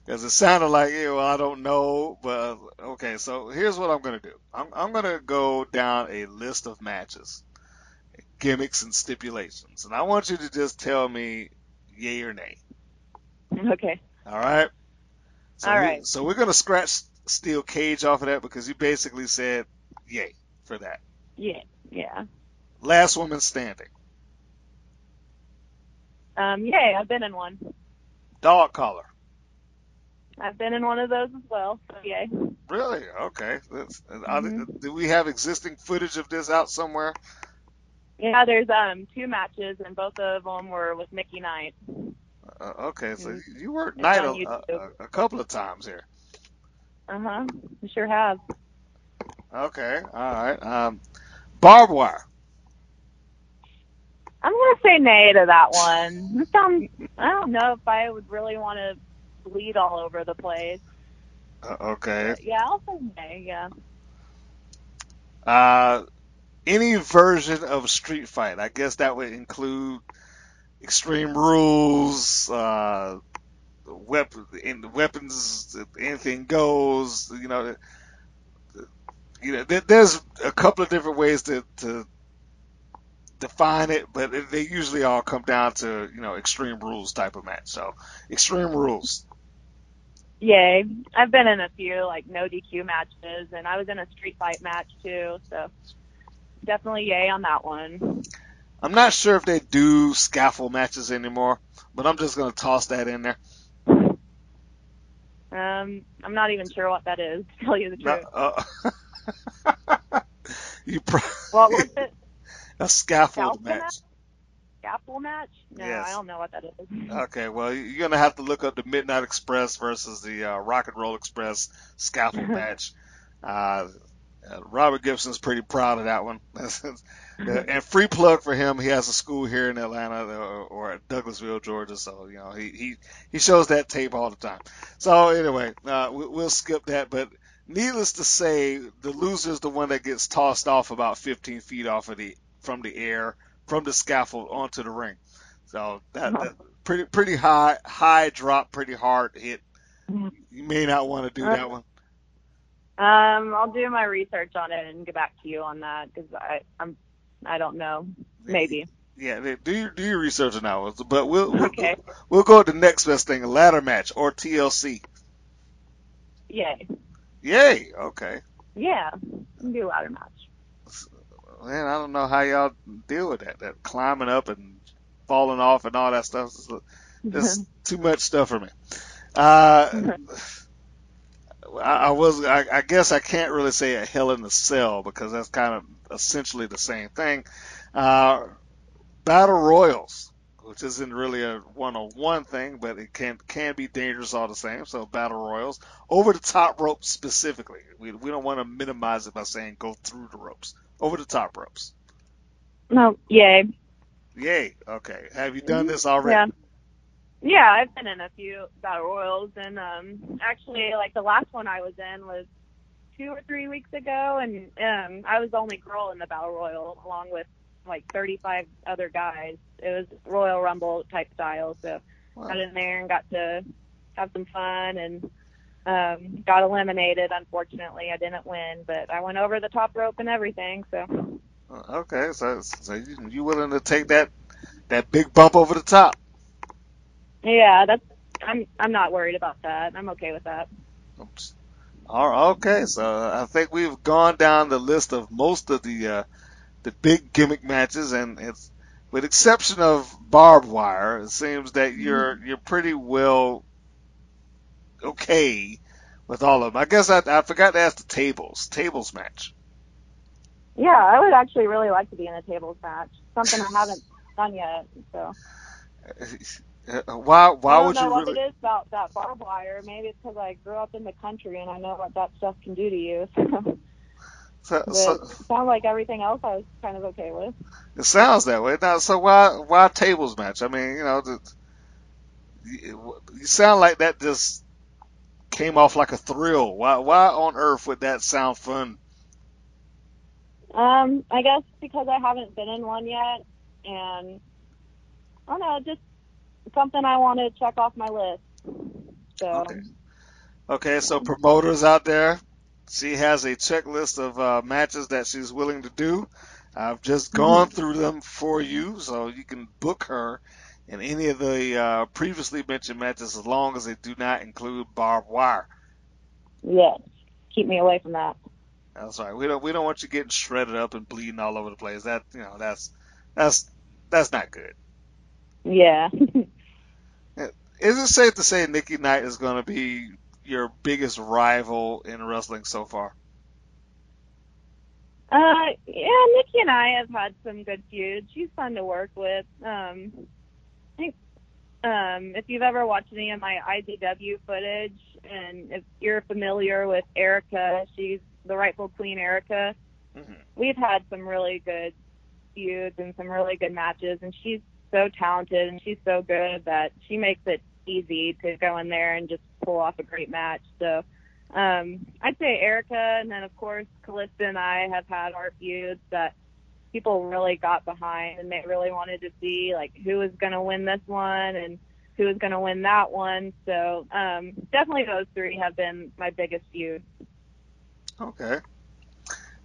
because it sounded like, yeah, well, I don't know, but okay. So here's what I'm gonna do. I'm I'm gonna go down a list of matches, gimmicks and stipulations, and I want you to just tell me yay or nay. Okay. All right. So All We, so we're gonna scratch Steel Cage off of that because you basically said yay for that. Yeah. Yeah. Last woman standing. Um, yay! I've been in one. Dog collar. I've been in one of those as well. So yay. Really? Okay. That's, Mm-hmm. do we have existing footage of this out somewhere? Yeah, there's um two matches, and both of them were with Nikki Knight. Uh, okay, so Mm-hmm. you worked Knight a, a, a couple of times here. Uh huh. We sure have. Okay, all right. Um, barbed wire. I'm gonna say nay to that one. It sounds, I don't know if I would really want to bleed all over the place. Uh, okay. But yeah, I'll say nay. Yeah. Uh, any version of street fight. I guess that would include extreme rules, uh, weapon, weapons, anything goes. You know, you know. There, there's a couple of different ways to, to define it, but they usually all come down to you know extreme rules type of match. So extreme rules. Yay. I've been in a few like no DQ matches, and I was in a street fight match too. So definitely yay on that one. I'm not sure if they do scaffold matches anymore, but I'm just gonna toss that in there. Um, I'm not even sure what that is. <laughs> To tell you the truth. uh, <laughs> you pro- What was it? <laughs> a scaffold Scaffold match. match? Scaffold match? No, Yes. I don't know what that is. Okay, well you're gonna have to look up the Midnight Express versus the uh, Rock and Roll Express scaffold match. Uh, uh, Robert Gibson's pretty proud of that one. <laughs> Uh, and free plug for him. He has a school here in Atlanta or, or at Douglasville, Georgia. So you know he he he shows that tape all the time. So anyway, uh, we, we'll skip that. But needless to say, the loser is the one that gets tossed off about 15 feet off of the from the air from the scaffold onto the ring. So that, that pretty pretty high high drop, pretty hard hit. You may not want to do that one. Um, I'll do my research on it and get back to you on that because I I'm I don't know. Maybe. Yeah, do your, do your research on that one. But we'll we'll, Okay. we'll go to the next best thing, a ladder match or TLC. Yay. Yay. Okay. Yeah. Do ladder match. Man, I don't know how y'all deal with that. That climbing up and falling off and all that stuff. It's That's <laughs> too much stuff for me. Uh, <laughs> I, I was, I, I guess I can't really say a hell in a cell because that's kind of essentially the same thing. Uh, battle royals, which isn't really a one-on-one thing, but it can can be dangerous all the same. So battle royals over the top ropes specifically. We we don't want to minimize it by saying go through the ropes. Over the top ropes. No, yay. Yay. Okay. Have you done this already? Yeah. Yeah, I've been in a few battle royals, and um, actually, like the last one I was in was two or three weeks ago, and um, I was the only girl in the battle royal, along with like 35 other guys. It was Royal Rumble type style, so Wow. got in there and got to have some fun, and um, got eliminated. Unfortunately, I didn't win, but I went over the top rope and everything. So Okay, so so you, you willing to take that that big bump over the top? yeah, that's I'm I'm not worried about that. I'm okay with that. Oops. All right, okay, so I think we've gone down the list of most of the uh, the big gimmick matches, and it's with exception of barbed wire, it seems that you're you're pretty well okay with all of them. I guess I, I forgot to ask the tables tables match. Yeah, I would actually really like to be in a tables match. Something I haven't done yet. So <laughs> Why? Why I don't would know you what really? it is about that barbed wire. Maybe it's because I grew up in the country and I know what that stuff can do to you. <laughs> So, so, it sounds like everything else I was kind of okay with. it sounds that way. Now, so why? Why tables match? I mean, you know, the, you you sound like that just came off like a thrill. Why? Why on earth would that sound fun? Um, I guess because I haven't been in one yet, and I don't know, just something I want to check off my list. So Okay. Okay, so promoters out there, she has a checklist of uh, matches that she's willing to do. I've just gone through them for you, so you can book her in any of the uh, previously mentioned matches as long as they do not include barbed wire. yes, keep me away from that. That's right. We don't we don't want you getting shredded up and bleeding all over the place. That you know that's that's that's not good. Yeah. <laughs> Is it safe to say Nikki Knight is going to be your biggest rival in wrestling so far? Uh, yeah, Nikki and I have had some good feuds. She's fun to work with. Um, I think um, if you've ever watched any of my IDW footage, and if you're familiar with Erica, she's the rightful Queen Erica. Mhm. We've had some really good feuds and some really good matches, and she's so talented and she's so good that she makes it easy to go in there and just pull off a great match. So um, I'd say Erica, and then of course Callista and I have had our feuds that people really got behind, and they really wanted to see like who was going to win this one and who was going to win that one. So um, definitely those three have been my biggest feud. Okay.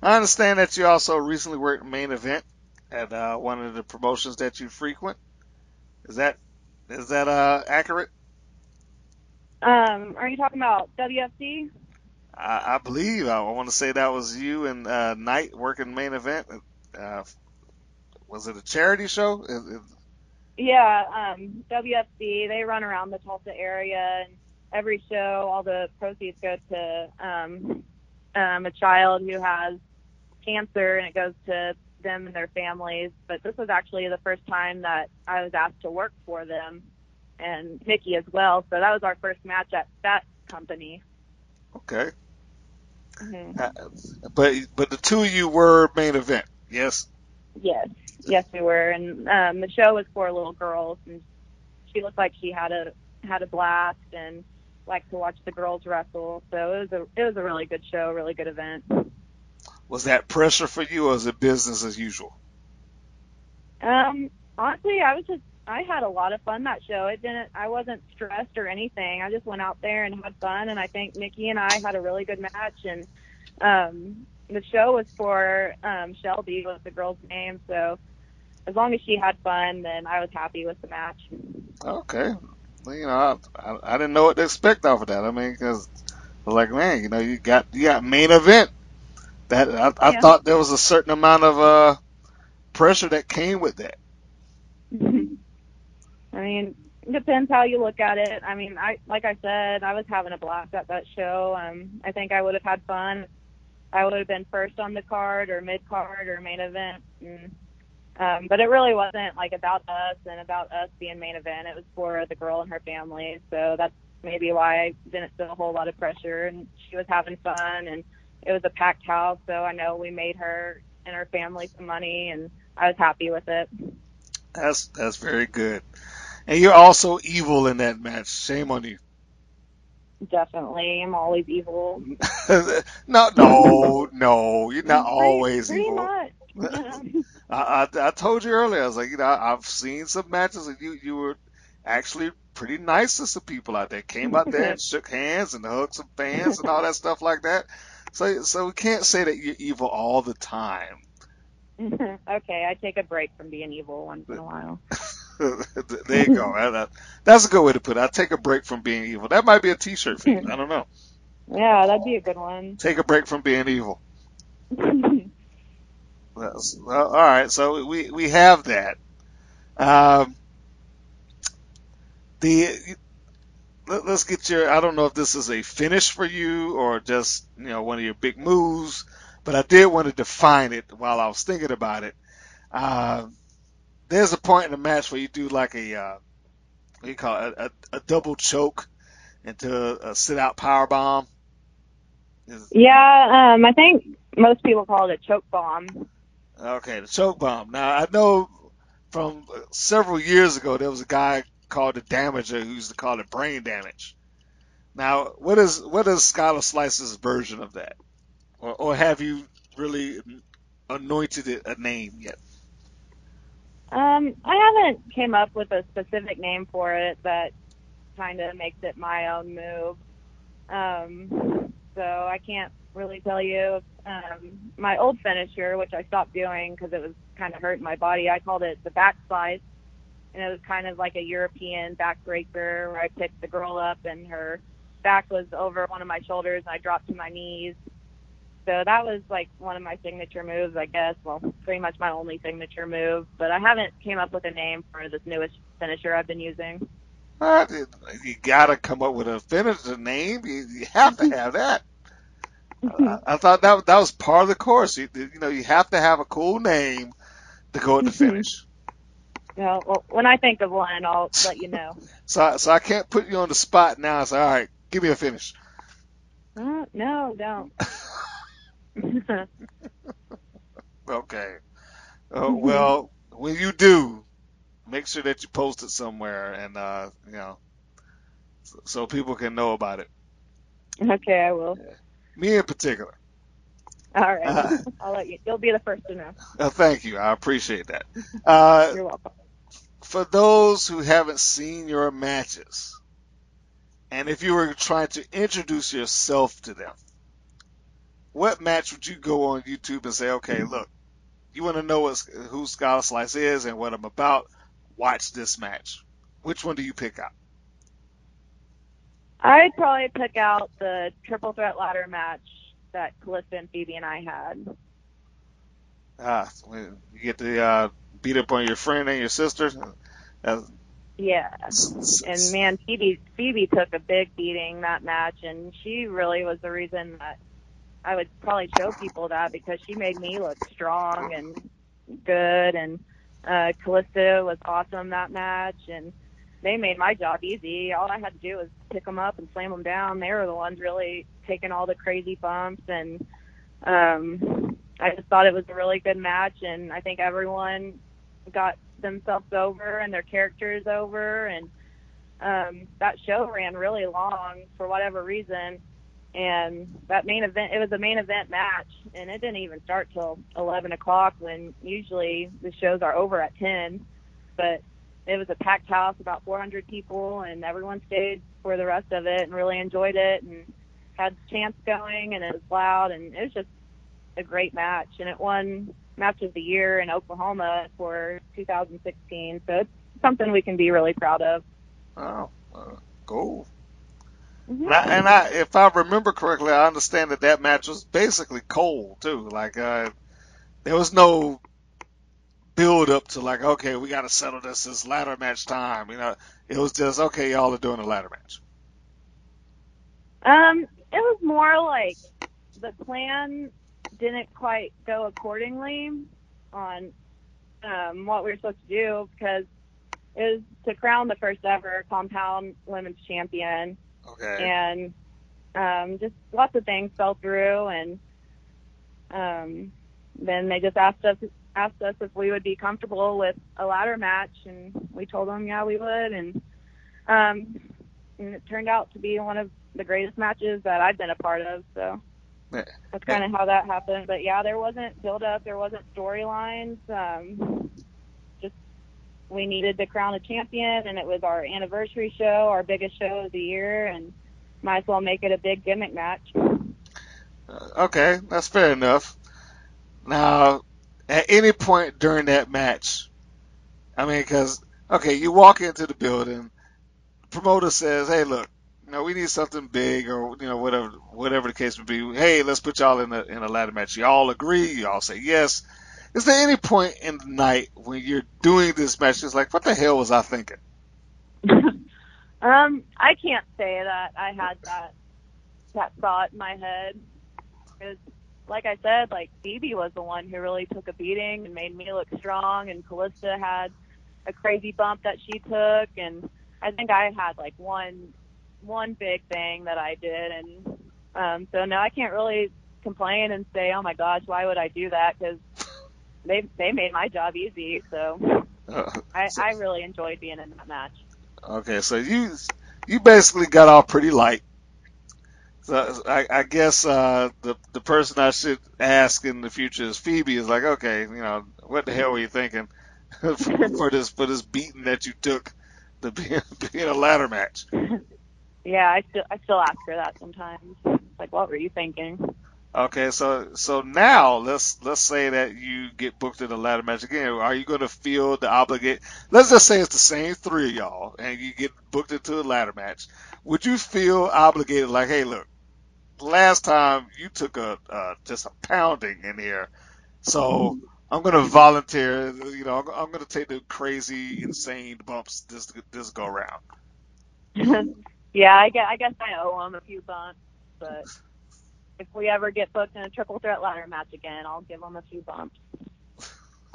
I understand that you also recently worked main event at uh, one of the promotions that you frequent. Is that is that uh, accurate? Um, are you talking about WFC? I, I believe I want to say that was you and uh, Knight working main event. Uh, was it a charity show? Is- is- Yeah, um, WFC. They run around the Tulsa area, and every show, all the proceeds go to um, um, a child who has cancer, and it goes to them and their families. But this was actually the first time that I was asked to work for them, and Nikki as well. So that was our first match at that company. Okay. hmm Uh, but but the two of you were main event. Yes. Yes, yes, we were, and um, the show was for little girls, and she looked like she had a had a blast and liked to watch the girls wrestle. So it was a it was a really good show, really good event. Was that pressure for you, or was it business as usual? Um, honestly, I was just I had a lot of fun that show. It didn't I wasn't stressed or anything. I just went out there and had fun, and I think Nikki and I had a really good match. And um, the show was for um, Shelby was the girl's name, so as long as she had fun, then I was happy with the match. Okay. Well, you know, I, I, I didn't know what to expect off of that. I mean, because like, man, you know, you got you got main event. That I, I Yeah. thought there was a certain amount of uh pressure that came with that. <laughs> I mean, it depends how you look at it. I mean, I like I said, I was having a blast at that show. Um, I think I would have had fun. I would have been first on the card or mid card or main event. And, um, but it really wasn't like about us and about us being main event. It was for the girl and her family. So that's maybe why I didn't feel a whole lot of pressure. And she was having fun, and it was a packed house. So I know we made her and her family some money, and I was happy with it. That's that's very good. And you're also evil in that match. Shame on you. Definitely, I'm always evil. <laughs> no, no, no. You're not Pretty- always pretty evil. much. Yeah. <laughs> I, I I told you earlier. I was like, you know, I've seen some matches and you you were actually pretty nice to some people out there. Came out there and <laughs> shook hands and hugged some fans and all that stuff like that. So so we can't say that you're evil all the time. <laughs> okay, I take a break from being evil once in a while. <laughs> there you go. That- that- that's a good way to put it. I take a break from being evil. That might be a T-shirt for you. I don't know. <laughs> Yeah, that'd be a good one. Take a break from being evil. That's, well, all right, so we we have that. Um, the let, us get your. I don't know if this is a finish for you or just you know one of your big moves, but I did want to define it while I was thinking about it. Uh, there's a point in the match where you do like a uh, what do you call it, a, a, a double choke into a, sit out power bomb. Yeah, um, I think most people call it a choke bomb. Okay, the choke bomb. Now I know from several years ago there was a guy called the Damager who used to call it brain damage. Now, what is what is Skylar Slice's version of that, or, or have you really anointed it a name yet? Um, I haven't came up with a specific name for it that kind of makes it my own move. Um, so I can't really tell you. Um, my old finisher, which I stopped doing because it was kind of hurting my body, I called it the back slice, and it was kind of like a European backbreaker where I picked the girl up and her back was over one of my shoulders, and I dropped to my knees. So that was like one of my signature moves, I guess. Well, pretty much my only signature move. But I haven't came up with a name for this newest finisher I've been using. Uh, you gotta come up with a finisher name. You, you have to have that. I, I thought that that was part of the course. You, you know, you have to have a cool name to go at the finish. You well, when I think of one, I'll let you know. <laughs> So, I- so I can't put you on the spot now. all right, give me a finish. Uh, no, don't. <laughs> <laughs> Okay. Uh, well, when you do, make sure that you post it somewhere, and uh, you know, so, so people can know about it. okay, I will. Me in particular. All right, Uh, I'll let you. You'll be the first to know. Uh, thank you. I appreciate that. Uh, You're welcome. For those who haven't seen your matches, and if you were trying to introduce yourself to them, what match would you go on YouTube and say, okay, look, you want to know what, who Skylar Slice is and what I'm about? Watch this match. Which one do you pick out? I'd probably pick out the triple threat ladder match that Calista and Phoebe and I had. Ah, you get the uh, beat up on your friend and your sister. Uh, Yeah. And man, Phoebe Phoebe took a big beating that match, and she really was the reason that I would probably show people that because she made me look strong and good, and uh, Callista was awesome that match, and they made my job easy. All I had to do was pick them up and slam them down. They were the ones really taking all the crazy bumps, and um, I just thought it was a really good match, and I think everyone got themselves over and their characters over. And um that show ran really long for whatever reason. And that main event it was a main event match and it didn't even start till eleven o'clock when usually the shows are over at ten. But it was a packed house about four hundred people and everyone stayed for the rest of it and really enjoyed it and had chants going and it was loud and it was just a great match. And it won match of the year in Oklahoma for 2016. So it's something we can be really proud of. oh, uh, cool. Mhm. And, I, and I, if I remember correctly, I understand that that match was basically cold too. Like, uh, there was no build up to like, okay, we got to settle this. It's ladder match time. You know, it was just okay. Y'all are doing a ladder match. Um, it was more like the plan didn't quite go accordingly on um, what we were supposed to do because it was to crown the first ever compound women's champion. Okay. and um, just lots of things fell through, and um, then they just asked us asked us if we would be comfortable with a ladder match, and we told them yeah we would, and um, and it turned out to be one of the greatest matches that I've been a part of. So. That's kind of how that happened. But yeah, there wasn't build up, there wasn't storylines. Um, just we needed to crown a champion, and it was our anniversary show, our biggest show of the year, and might as well make it a big gimmick match. Uh, okay, that's fair enough. Now, at any point during that match, I mean, because okay, you walk into the building, the promoter says, "Hey, look, know, we need something big, or you know, whatever, whatever the case would be. Hey, let's put y'all in a in a ladder match. Y'all agree? Y'all say yes." Is there any point in the night when you're doing this match, it's like, what the hell was I thinking? <laughs> um, I can't say that I had that that thought in my head. 'Cause, like I said, like Phoebe was the one who really took a beating and made me look strong, and Callista had a crazy bump that she took, and I think I had like one one big thing that I did, and um, so now I can't really complain and say, oh my gosh, why would I do that? Because they they made my job easy, so Uh, I I really enjoyed being in that match. okay, so you you basically got off pretty light. So I, I guess uh, the the person I should ask in the future is Phoebe. Is like, okay, you know, what the hell were you thinking for, <laughs> for this for this beating that you took to be, <laughs> be in a ladder match? <laughs> Yeah, I still I still ask her that sometimes. It's like, what were you thinking? Okay, so so now let's let's say that you get booked in a ladder match again. Are you going to feel the obligate? Let's just say it's the same three of y'all, and you get booked into a ladder match. Would you feel obligated? Like, hey, look, last time you took a uh, just a pounding in here, so I'm going to volunteer. You know, I'm, I'm going to take the crazy, insane bumps this this go round. <laughs> yeah, I guess I guess I owe them a few bumps, but if we ever get booked in a triple threat ladder match again, I'll give them a few bumps.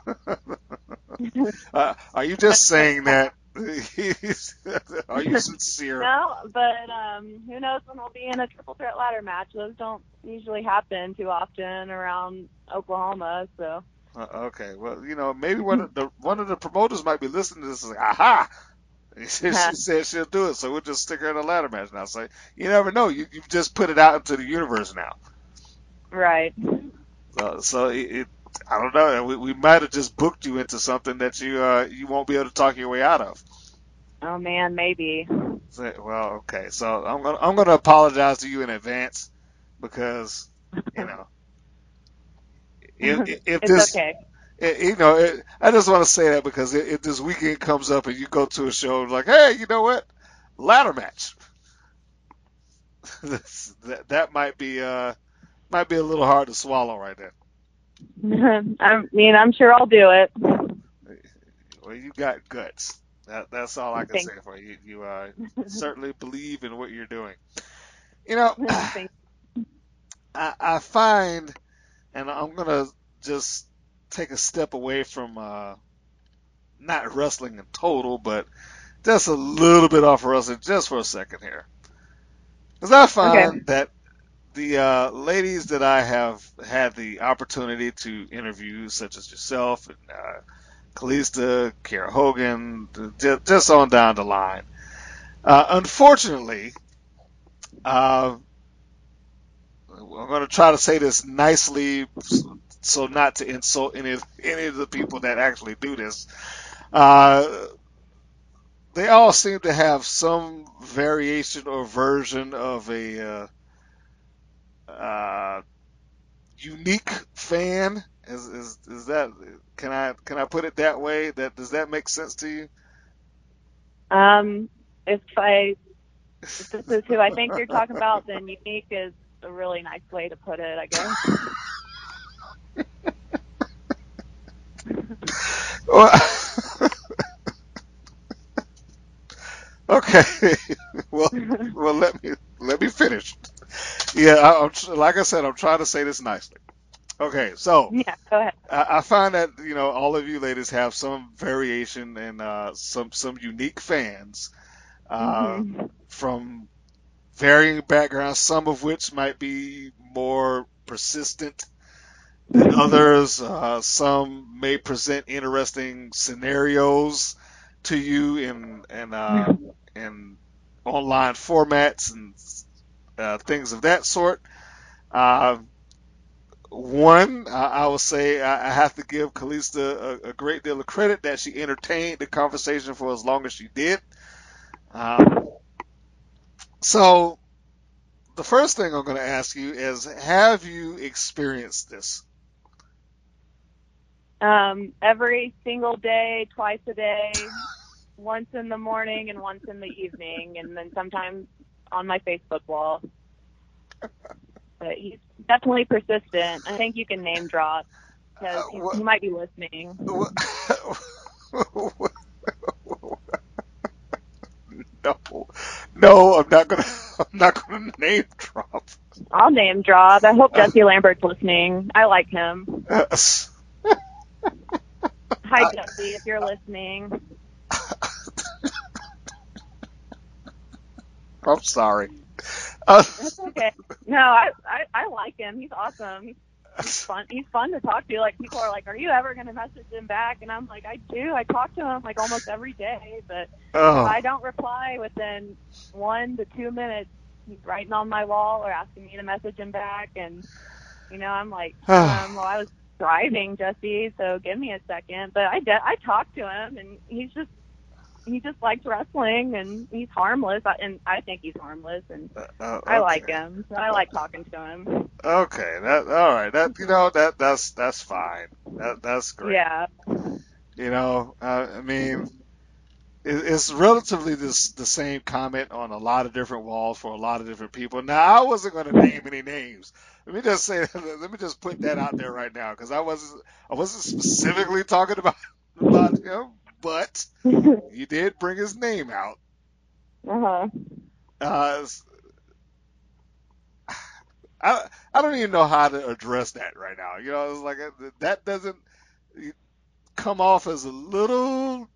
<laughs> uh, are you just saying that? <laughs> are you <laughs> sincere? No, but um, who knows when we'll be in a triple threat ladder match? Those don't usually happen too often around Oklahoma, so. Uh, okay, well, you know, maybe one of the one of the promoters might be listening to this. and Like, aha! <laughs> She <laughs> said she'll do it, so we'll just stick her in a ladder match now. So you never know. You you just put it out into the universe now. Right. So, so it, it I don't know. We, we might have just booked you into something that you uh you won't be able to talk your way out of. Oh man, maybe. So, well, okay. So I'm gonna I'm gonna apologize to you in advance because you <laughs> know if if, this okay. It, you know, it, I just want to say that because if, this weekend comes up and you go to a show like, hey, you know what, ladder match, <laughs> that that might be uh might be a little hard to swallow right there. <laughs> I mean, I'm sure I'll do it. Well, you got guts. That that's all I can Thank- say for you. You uh, <laughs> certainly believe in what you're doing. You know, <sighs> I, I find, and I'm gonna just take a step away from uh, not wrestling in total, but just a little bit off wrestling just for a second here, because I find Okay. that the uh, ladies that I have had the opportunity to interview, such as yourself and uh, Kalista, Kara Hogan, just on down the line, uh, unfortunately, uh, I'm going to try to say this nicely, so not to insult any of, any of the people that actually do this. Uh, they all seem to have some variation or version of a uh, uh, unique fan. Is, is is that can I can I put it that way? That does that make sense to you? Um, if I if this is who I think you're talking about, then unique is a really nice way to put it, I guess. <laughs> <laughs> Okay. well, well, let me let me finish. Yeah, I, I'm like I said, I'm trying to say this nicely. Okay, so Yeah, go ahead. I, I find that you know all of you ladies have some variation and uh, some some unique fans uh, Mhm. from varying backgrounds. Some of which might be more persistent others. Uh, some may present interesting scenarios to you in in uh, in online formats and uh, things of that sort. Uh, one, I, I will say I, I have to give Kalista a, a great deal of credit that she entertained the conversation for as long as she did. Um, so, the first thing I'm going to ask you is, have you experienced this? Um, every single day, twice a day, once in the morning and once in the evening, and then sometimes on my Facebook wall. But he's definitely persistent. I think you can name drop because he, he might be listening. <laughs> no, no, I'm not gonna. <laughs> I'm not gonna name drop. I'll name drop. I hope Jesse Lambert's listening. I like him. Hi, uh, Jesse, if you're listening. <laughs> I'm sorry. That's okay. No, I, I I like him. He's awesome. He's, he's fun. He's fun to talk to. Like people are like, "Are you ever going to message him back?" And I'm like, "I do. I talk to him like almost every day, but oh. if I don't reply within one to two minutes, he's writing on my wall or asking me to message him back, and you know, I'm like, <sighs> um, well, I was driving, Jesse, so give me a second. But I de- I talked to him, and he's just he just likes wrestling, and he's harmless, I- and I think he's harmless, and uh, I like him. So I like talking to him. Okay, that all right. That you know that that's that's fine. That that's great. Yeah. You know, uh, I mean, it's relatively this the same comment on a lot of different walls for a lot of different people. Now, I wasn't going to name any names. Let me just say, <laughs> let me just put that out there right now because I wasn't I wasn't specifically talking about <laughs> about him, but <laughs> he did bring his name out. Uh huh. Uh, I I don't even know how to address that right now. You know, it's like uh, that doesn't come off as a little.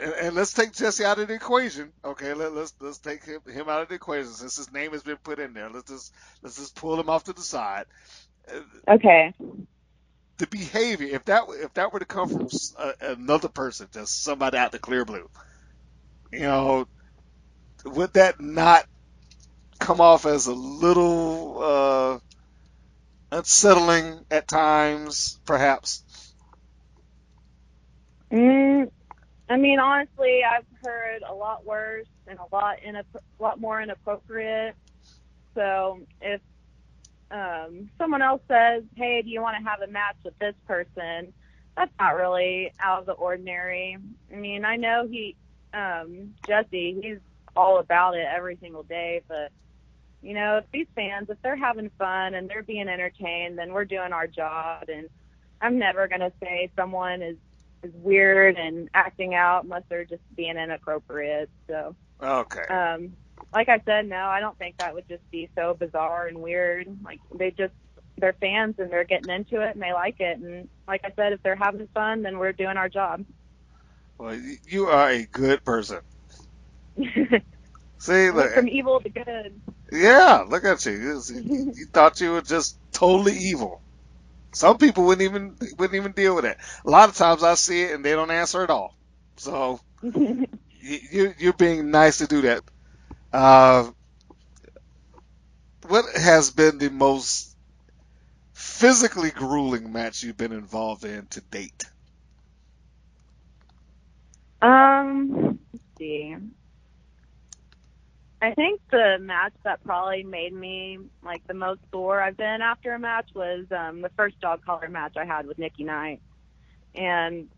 And, and let's take Jesse out of the equation. Okay, let, let's let's take him, him out of the equation since his name has been put in there. Let's just let's just pull him off to the side. Okay. The behavior, if that if that were to come from s- uh, another person, just somebody out the clear blue, you know, would that not come off as a little uh, unsettling at times, perhaps? Mm, I mean, honestly, I've heard a lot worse and a lot in a lot more inappropriate. So if um, someone else says, "Hey, do you want to have a match with this person?" That's not really out of the ordinary. I mean, I know he, um, Jesse, he's all about it every single day, but you know, if these fans, if they're having fun and they're being entertained, then we're doing our job. And I'm never gonna say someone is is weird and acting out unless they're just being inappropriate. So, Okay. um, like I said, no, I don't think that would just be so bizarre and weird. Like they just they're fans and they're getting into it and they like it. And like I said, if they're having fun, then we're doing our job. Well, you are a good person. <laughs> See, look, From evil to good. yeah, look at you. You, you you thought you were just totally evil. Some people wouldn't even wouldn't even deal with it. A lot of times I see it and they don't answer at all. So <laughs> you, you you're being nice to do that. Uh, what has been the most physically grueling match you've been involved in to date? Um, let's see. I think the match that probably made me like the most sore I've been after a match was um the first dog collar match I had with Nikki Knight. And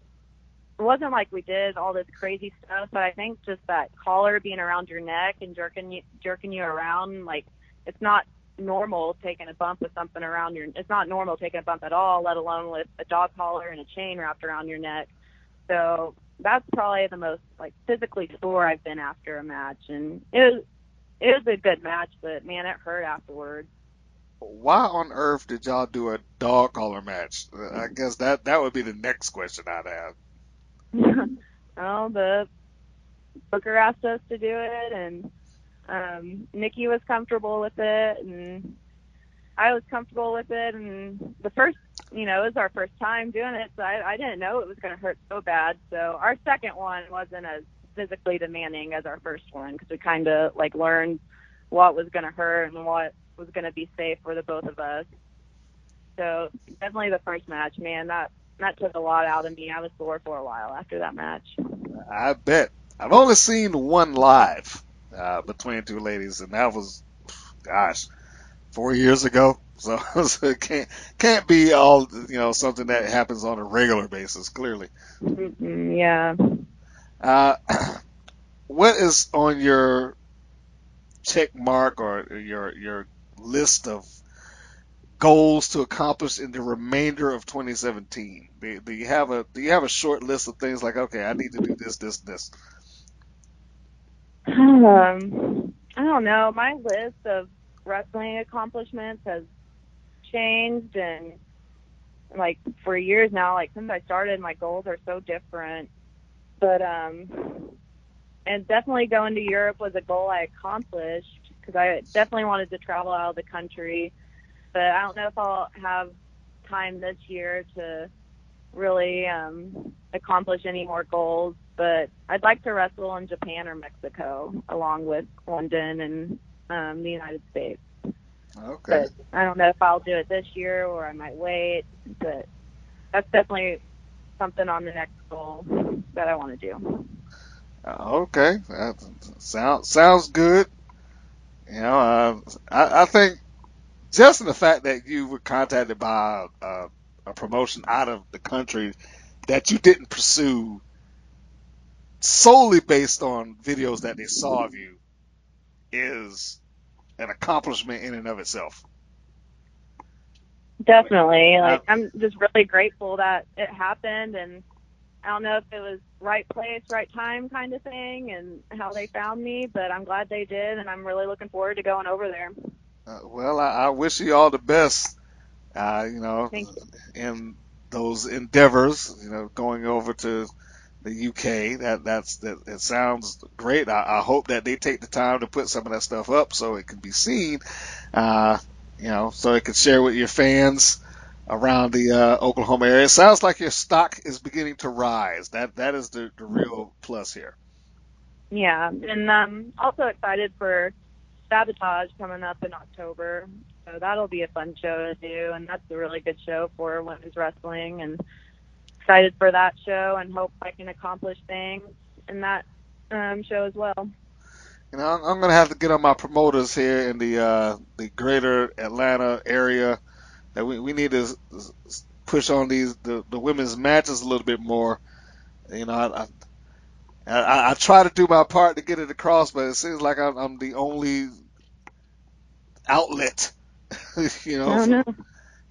it wasn't like we did all this crazy stuff, but I think just that collar being around your neck and jerking you jerking you around, like it's not normal taking a bump with something around your it's not normal taking a bump at all, let alone with a dog collar and a chain wrapped around your neck. So that's probably the most like physically sore I've been after a match, and it was it was a good match, but man, it hurt afterwards. Why on earth did y'all do a dog collar match? I <laughs> guess that that would be the next question I'd have. <laughs> well, the booker asked us to do it, and um, Nikki was comfortable with it, and I was comfortable with it. And the first, you know, it was our first time doing it, so I, I didn't know it was going to hurt so bad. So our second one wasn't as physically demanding as our first one because we kind of like learned what was going to hurt and what was going to be safe for the both of us. So definitely the first match, man, that that took a lot out of me. I was sore for a while after that match. I bet. I've only seen one live uh, between two ladies, and that was, gosh, four years ago. So, <laughs> so it can't can't be all you know something that happens on a regular basis. Clearly, Mm-mm, yeah. uh, <clears throat> what is on your check mark or your your list of goals to accomplish in the remainder of 2017? Do, do you have a do you have a short list of things like okay, I need to do this, this, this? Um, I don't know. My list of wrestling accomplishments has changed, and like for years now, like since I started, my goals are so different. But um, and definitely going to Europe was a goal I accomplished because I definitely wanted to travel out of the country. But I don't know if I'll have time this year to really um, accomplish any more goals. But I'd like to wrestle in Japan or Mexico, along with London and um, the United States. Okay. But I don't know if I'll do it this year or I might wait. But that's definitely something on the next goal that I want to do. Uh, Okay, that sounds sounds good. You know, uh, I, I think just in the fact that you were contacted by a, a promotion out of the country that you didn't pursue solely based on videos that they saw of you is an accomplishment in and of itself. Definitely. Like I'm just really grateful that it happened and I don't know if it was right place, right time kind of thing and how they found me, but I'm glad they did and I'm really looking forward to going over there. Uh, well, I, I wish you all the best. Uh, you know, you. in those endeavors. You know, going over to the UK. That that's that. It sounds great. I, I hope that they take the time to put some of that stuff up so it can be seen. Uh, you know, so it can share with your fans around the uh, Oklahoma area. It sounds like your stock is beginning to rise. That that is the, the real plus here. Yeah, and um also excited for Sabotage coming up in October. So that'll be a fun show to do and that's a really good show for women's wrestling and excited for that show and hope I can accomplish things in that um show as well. You know, I'm, I'm gonna have to get on my promoters here in the uh, the greater Atlanta area. That we, we need to push on these the, the women's matches a little bit more. You know, I, I I I try to do my part to get it across, but it seems like I'm, I'm the only outlet. <laughs> you know, I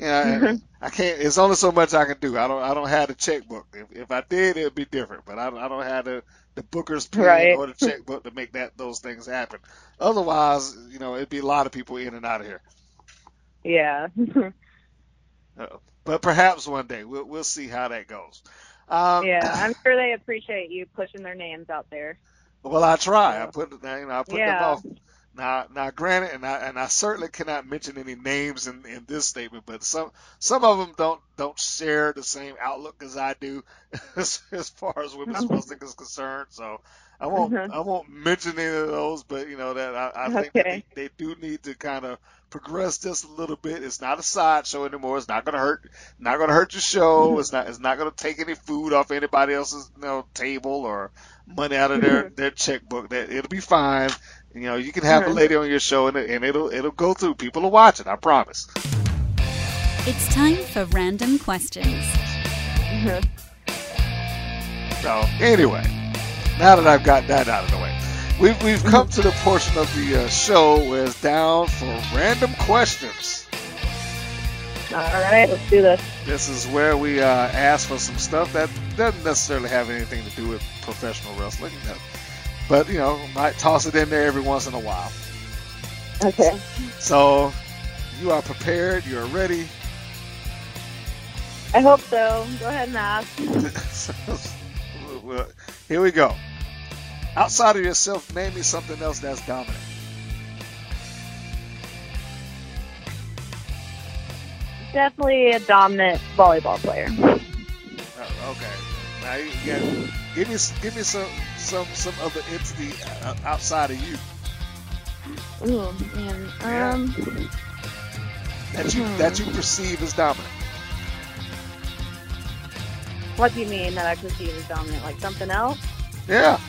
don't know. yeah, I, I can't. It's only so much I can do. I don't. I don't have the checkbook. If, if I did, it'd be different. But I, don't- I don't have the the booker's pen Right. or the checkbook to make that those things happen. Otherwise, you know, it'd be a lot of people in and out of here. Yeah. <laughs> Uh, but perhaps one day we'll we'll see how that goes. Um, yeah, <clears throat> I'm sure they appreciate you pushing their names out there. Well, I try. I put you know I put them Yeah. off. Now, now, granted, and I and I certainly cannot mention any names in, in this statement, but some some of them don't don't share the same outlook as I do <laughs> as, as far as women's wrestling is concerned. So I won't Mhm. I won't mention any of those, but you know that I, I think that they, they do need to kind of progress just a little bit. It's not a sideshow anymore. It's not going to hurt not going to hurt your show. It's not it's not going to take any food off anybody else's you know table or money out of their their checkbook. That it'll be fine. You know, you can have a Mhm. lady on your show and, it, and it'll it'll go through. People will watch it. I promise. It's time for random questions. <laughs> So anyway, now that I've got that out of the way, we've we've come to the portion of the uh, show where it's down for random questions. All right, let's do this. This is where we uh, ask for some stuff that doesn't necessarily have anything to do with professional wrestling, but you know, might toss it in there every once in a while. Okay. So you are prepared. You are ready. I hope so. Go ahead and ask. <laughs> here we go. Outside of yourself, name me something else that's dominant. Definitely a dominant volleyball player. Uh, okay. Now you got give me give me some some some other entity uh, outside of you Ooh, man. Yeah. Um, that you that you perceive as dominant. what do you mean that I perceive as dominant? Like something else? Yeah.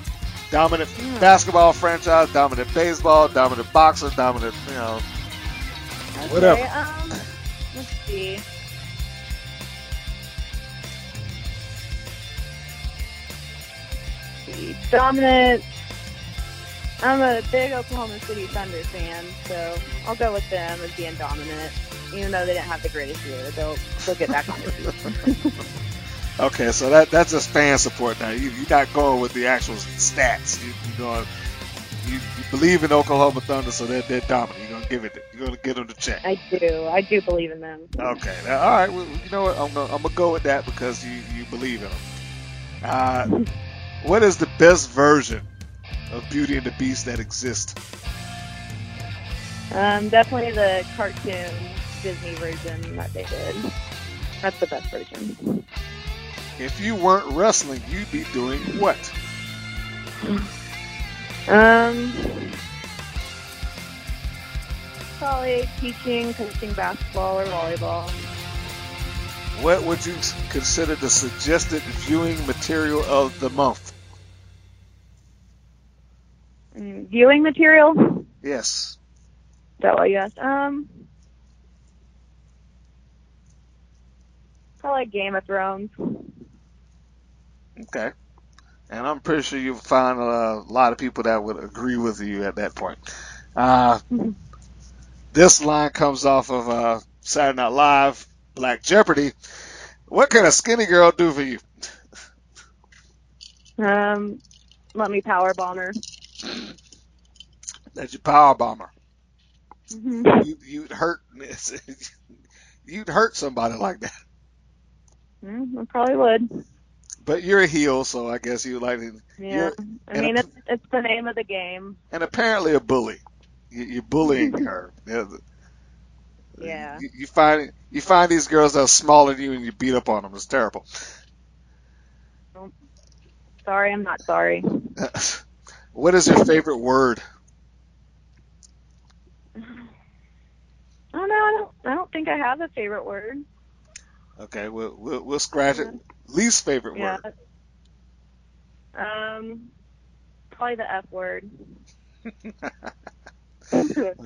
Dominant Yeah. basketball franchise, dominant baseball, dominant boxer, dominant, you know. Whatever. Um, let's see. Dominant. I'm a big Oklahoma City Thunder fan, so I'll go with them as being dominant. Even though they didn't have the greatest year, they'll they'll get back on their feet. <laughs> Okay, so that that's just fan support now. You, you're not going with the actual stats. You, you're going. You, you believe in Oklahoma Thunder, so they're, they're dominant. You're gonna give it. You're gonna get them to check. I do. I do believe in them. Okay. Now, all right. Well, you know what? I'm gonna, I'm gonna go with that because you, you believe in them. Uh, what is the best version of Beauty and the Beast that exists? Um, definitely the cartoon Disney version that they did. That's the best version. If you weren't wrestling, you'd be doing what? Um, probably teaching, coaching basketball or volleyball. What would you consider the suggested viewing material of the month? Viewing material? Is Yes. that what you asked? Um, I like Game of Thrones. Okay. And I'm pretty sure you'll find a lot of people that would agree with you at that point. Uh, <laughs> this line comes off of uh, Saturday Night Live, Black Jeopardy. What can a skinny girl do for you? Um, let me power bomber. That's your power bomber. Mhm. You, you'd hurt. <laughs> You'd hurt somebody like that. Mm, I probably would. But you're a heel, so I guess you like to. Yeah. I mean, a- it's it's the name of the game. and apparently a bully. You, you're bullying <laughs> her. Yeah, Yeah. You, you find you find these girls that are smaller than you and you beat up on them. It's terrible. Sorry, I'm not sorry. <laughs> what is your favorite word? Oh no, I don't. I don't think I have a favorite word. Okay, we'll we'll, we'll scratch it. Least favorite Yeah. word. Um, probably the F word. <laughs>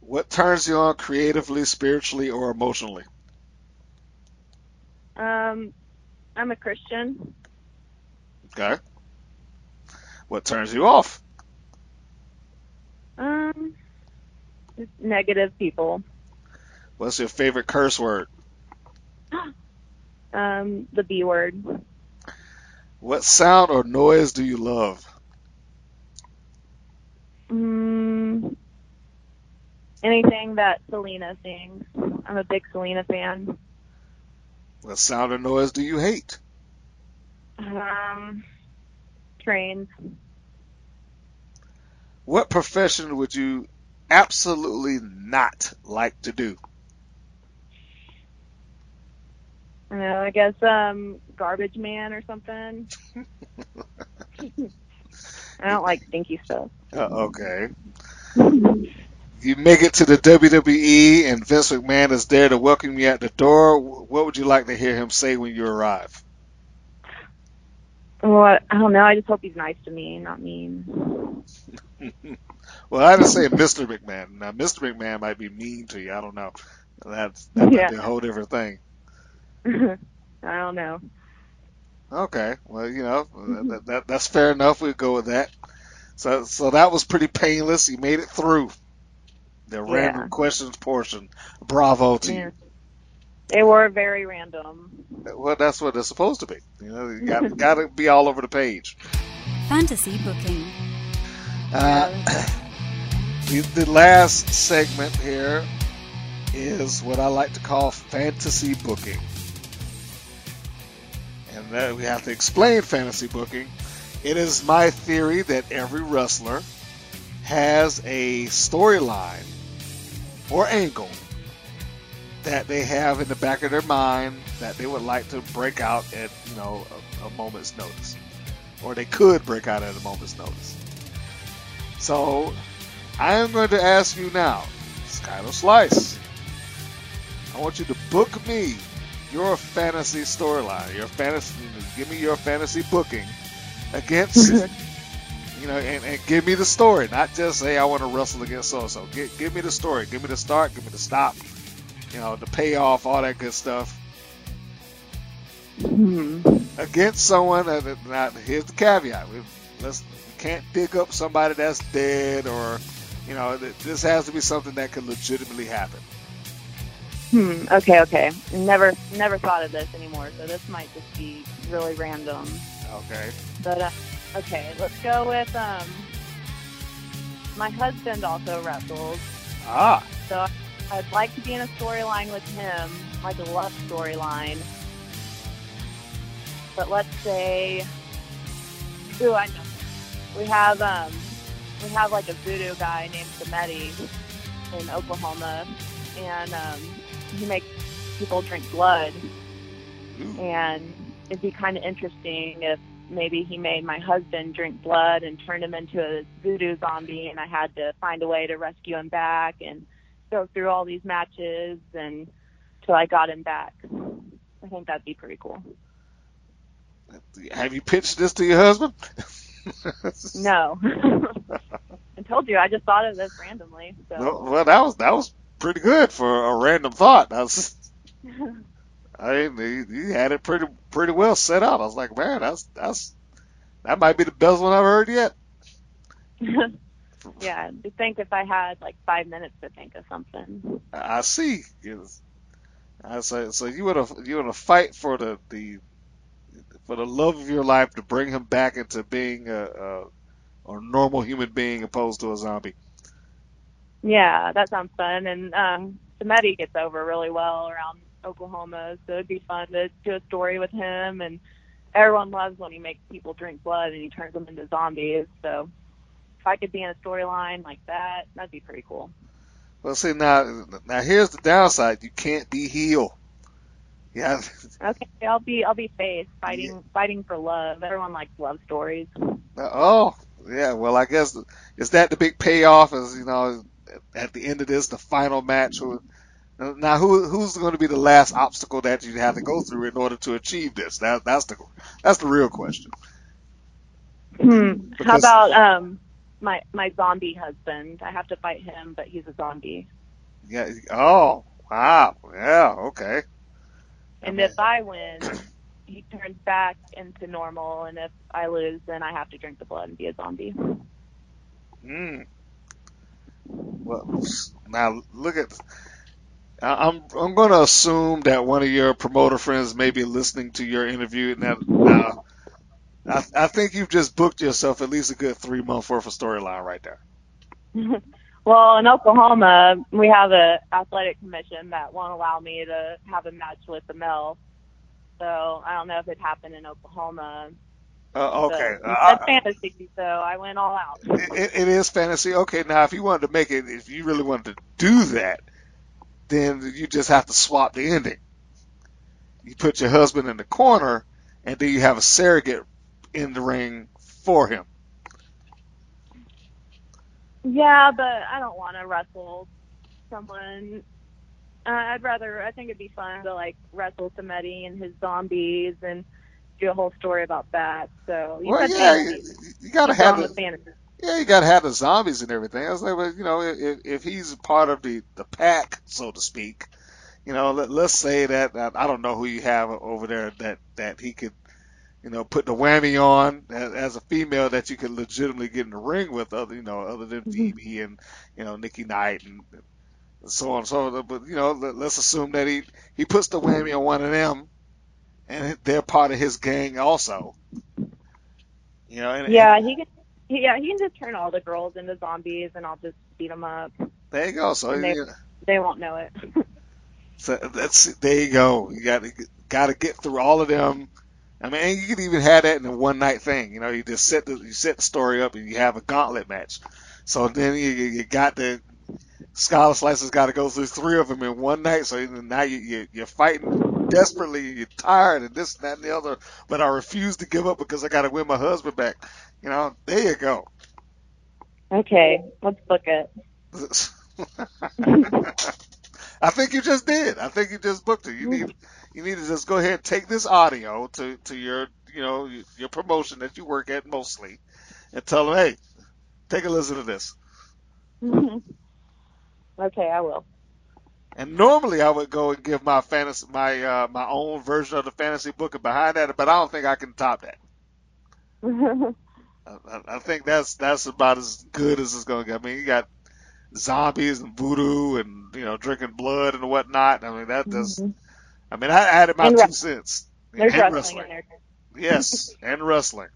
What turns you on creatively, spiritually, or emotionally? um, I'm a Christian. Okay. What turns you off? Um, negative people. What's your favorite curse word? <gasps> Um, the B word. What sound or noise do you love? Mm, anything that Selena sings. I'm a big Selena fan. What sound or noise do you hate? Um, trains. What profession would you absolutely not like to do? I know, I guess um, garbage man or something. I don't like stinky stuff. Uh, okay. You make it to the WWE and Vince McMahon is there to welcome you at the door. What would you like to hear him say when you arrive? Well, I I don't know. I just hope he's nice to me, not mean. <laughs> Well, I didn't say Mr. McMahon. Now, Mr. McMahon might be mean to you. I don't know. That's that might Yeah. be a whole different thing. <laughs> I don't know. Okay. Well, you know, that, that, that's fair enough. We'll go with that. So, so that was pretty painless. You made it through the random questions portion. Bravo to Yeah. They were very random. Well, that's what it's supposed to be. You know, you got <laughs> got to be all over the page. Fantasy booking. Uh, <clears throat> the, the last segment here is what I like to call fantasy booking. That we have to explain fantasy booking. It is my theory that every wrestler has a storyline or angle that they have in the back of their mind that they would like to break out at, you know, a, a moment's notice. Or they could break out at a moment's notice. So, I am going to ask you now, Skylar Slice. I want you to book me your fantasy storyline, your fantasy. Give me your fantasy booking against, <laughs> you know, and, and give me the story, not just say I want to wrestle against so and so. Give, give me the story. Give me the start. Give me the stop. You know, the payoff, all that good stuff. Hmm. Against someone. Uh, now, here's the caveat: we, let's we can't pick up somebody that's dead, or you know, this has to be something that could legitimately happen. Hmm. Okay. Okay. Never, never thought of this anymore. So this might just be really random. Okay. But uh, okay, let's go with um. My husband also wrestles, Ah. so I'd like to be in a storyline with him, like a love storyline. But let's say, ooh, I know. We have um we have like a voodoo guy named Samedi in Oklahoma, and um, he makes people drink blood. And it'd be kind of interesting if maybe he made my husband drink blood and turned him into a voodoo zombie, and I had to find a way to rescue him back and go through all these matches and till I got him back. I think that'd be pretty cool. Have you pitched this to your husband? No. <laughs> <laughs> I told you, I just thought of this randomly. So No, well, that was that was pretty good for a random thought. I was, <laughs> I mean, he, he had it pretty pretty well set out. I was like, man, that's that's that might be the best one I've heard yet. <laughs> yeah, I think if I had like five minutes to think of something. I see. Yes. I say so. You want to you want to fight for the the for the love of your life to bring him back into being a, a a normal human being opposed to a zombie. Yeah, that sounds fun. And um Samedi gets over really well around Oklahoma, so it'd be fun to do a story with him and everyone loves when he makes people drink blood and he turns them into zombies. So if I could be in a storyline like that, that'd be pretty cool. Well, see now now here's the downside. You can't be heel. Yeah. Okay, I'll be I'll be face fighting fighting for love. Everyone likes love stories. Oh, yeah. Well, I guess is that the big payoff? Is you know at the end of this, the final match. Now, who who's going to be the last obstacle that you have to go through in order to achieve this? That that's the that's the real question. Hmm. How about um my my zombie husband? I have to fight him, but he's a zombie. Yeah. Oh, wow. Yeah. Okay. And if I win, he turns back into normal, and if I lose, then I have to drink the blood and be a zombie. Hmm. Well, now look at. I'm I'm going to assume that one of your promoter friends may be listening to your interview. Now, now I, I think you've just booked yourself at least a good three month worth of storyline right there. <laughs> well, in Oklahoma, we have a athletic commission that won't allow me to have a match with the male. So I don't know if it happened in Oklahoma. Uh, okay, So, uh, fantasy, so I went all out. <laughs> it, it is fantasy. Okay, now if you wanted to make it, if you really wanted to do that, then you just have to swap the ending. You put your husband in the corner, and then you have a surrogate in the ring for him. Yeah, but I don't want to wrestle someone. Uh, I'd rather. I think it'd be fun to like wrestle Samedi and his zombies and do a whole story about that. So you Well, yeah, you, you gotta have the, yeah, you gotta have the zombies and everything. I was like, well, you know, if if he's part of the the pack, so to speak, you know, let, let's say that I I don't know who you have over there that that he could, you know, put the whammy on as, as a female that you could legitimately get in the ring with, other you know, other than mm-hmm. Phoebe and you know Nikki Knight and so on and so on. But you know, let, let's assume that he he puts the whammy on one of them, and they're part of his gang also. You know, and, Yeah, he can. He, yeah, he can just turn all the girls into zombies, and I'll just beat them up. There you go. So, they- you- They won't know it. <laughs> so that's there you go. You got to got to get through all of them. I mean, you could even have that in a one night thing. You know, you just set the you set the story up and you have a gauntlet match. So then you you got the Skylar Slicer's got to go through three of them in one night. So now you, you you're fighting desperately. Tired and this and that and the other. But I refuse to give up because I got to win my husband back. You know, there you go. okay, let's book it. <laughs> I think you just did. I think you just booked it. You need you need to just go ahead and take this audio to to your you know your promotion that you work at mostly, and tell them, hey, take a listen to this. <laughs> okay, I will. And normally I would go and give my fantasy my uh, my own version of the fantasy book and behind that, but I don't think I can top that. <laughs> I, I- think that's that's about as good as it's going to get. I mean, you got zombies and voodoo and you know drinking blood and whatnot. I mean, that does. I mean, I added my And two wrestling. cents. There's and wrestling, in there. Yes, <laughs> and wrestling.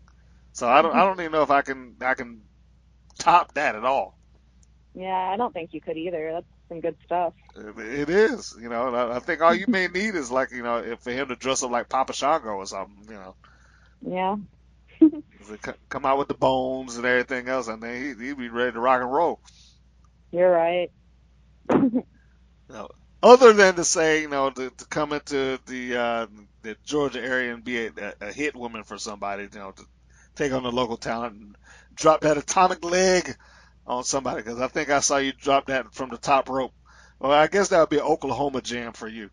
So I don't I don't even know if I can I can top that at all. Yeah, I don't think you could either. That's some good stuff. It is, you know. I I think all you may need is like you know for him to dress up like Papa Shango or something, you know. Yeah. <laughs> If they co- come out with the bones and everything else, and then he, he'd be ready to rock and roll. You're right. <laughs> You know, other than to say, you know, to, to come into the uh, the Georgia area and be a, a hit woman for somebody, you know, to take on the local talent and drop that atomic leg on somebody. Because I think I saw you drop that from the top rope. Well, I guess that would be an Oklahoma jam for you.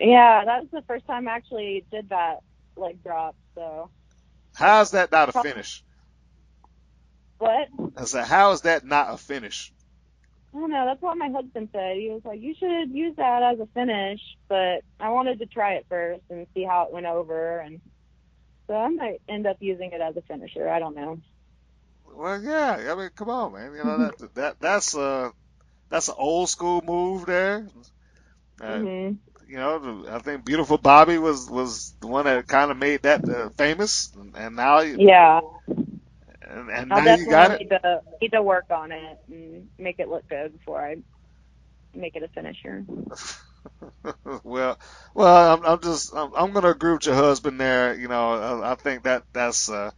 Yeah, that was the first time I actually did that leg drop. So How's that not a finish? what? I said, how is that not a finish? I don't know. That's what my husband said. He was like, "You should use that as a finish," but I wanted to try it first and see how it went over, and so I might end up using it as a finisher. I don't know. Well, yeah. I mean, come on, man. You know that that that's a that's an old school move there. Uh, hmm you know, I think Beautiful Bobby was was the one that kind of made that uh, famous, and now you, Yeah, and, and I'll now you got definitely it. need to need to work on it and make it look good before I make it a finisher. <laughs> well, well, I'm, I'm just I'm, I'm going to agree with your husband there. You know, I, I think that that's uh,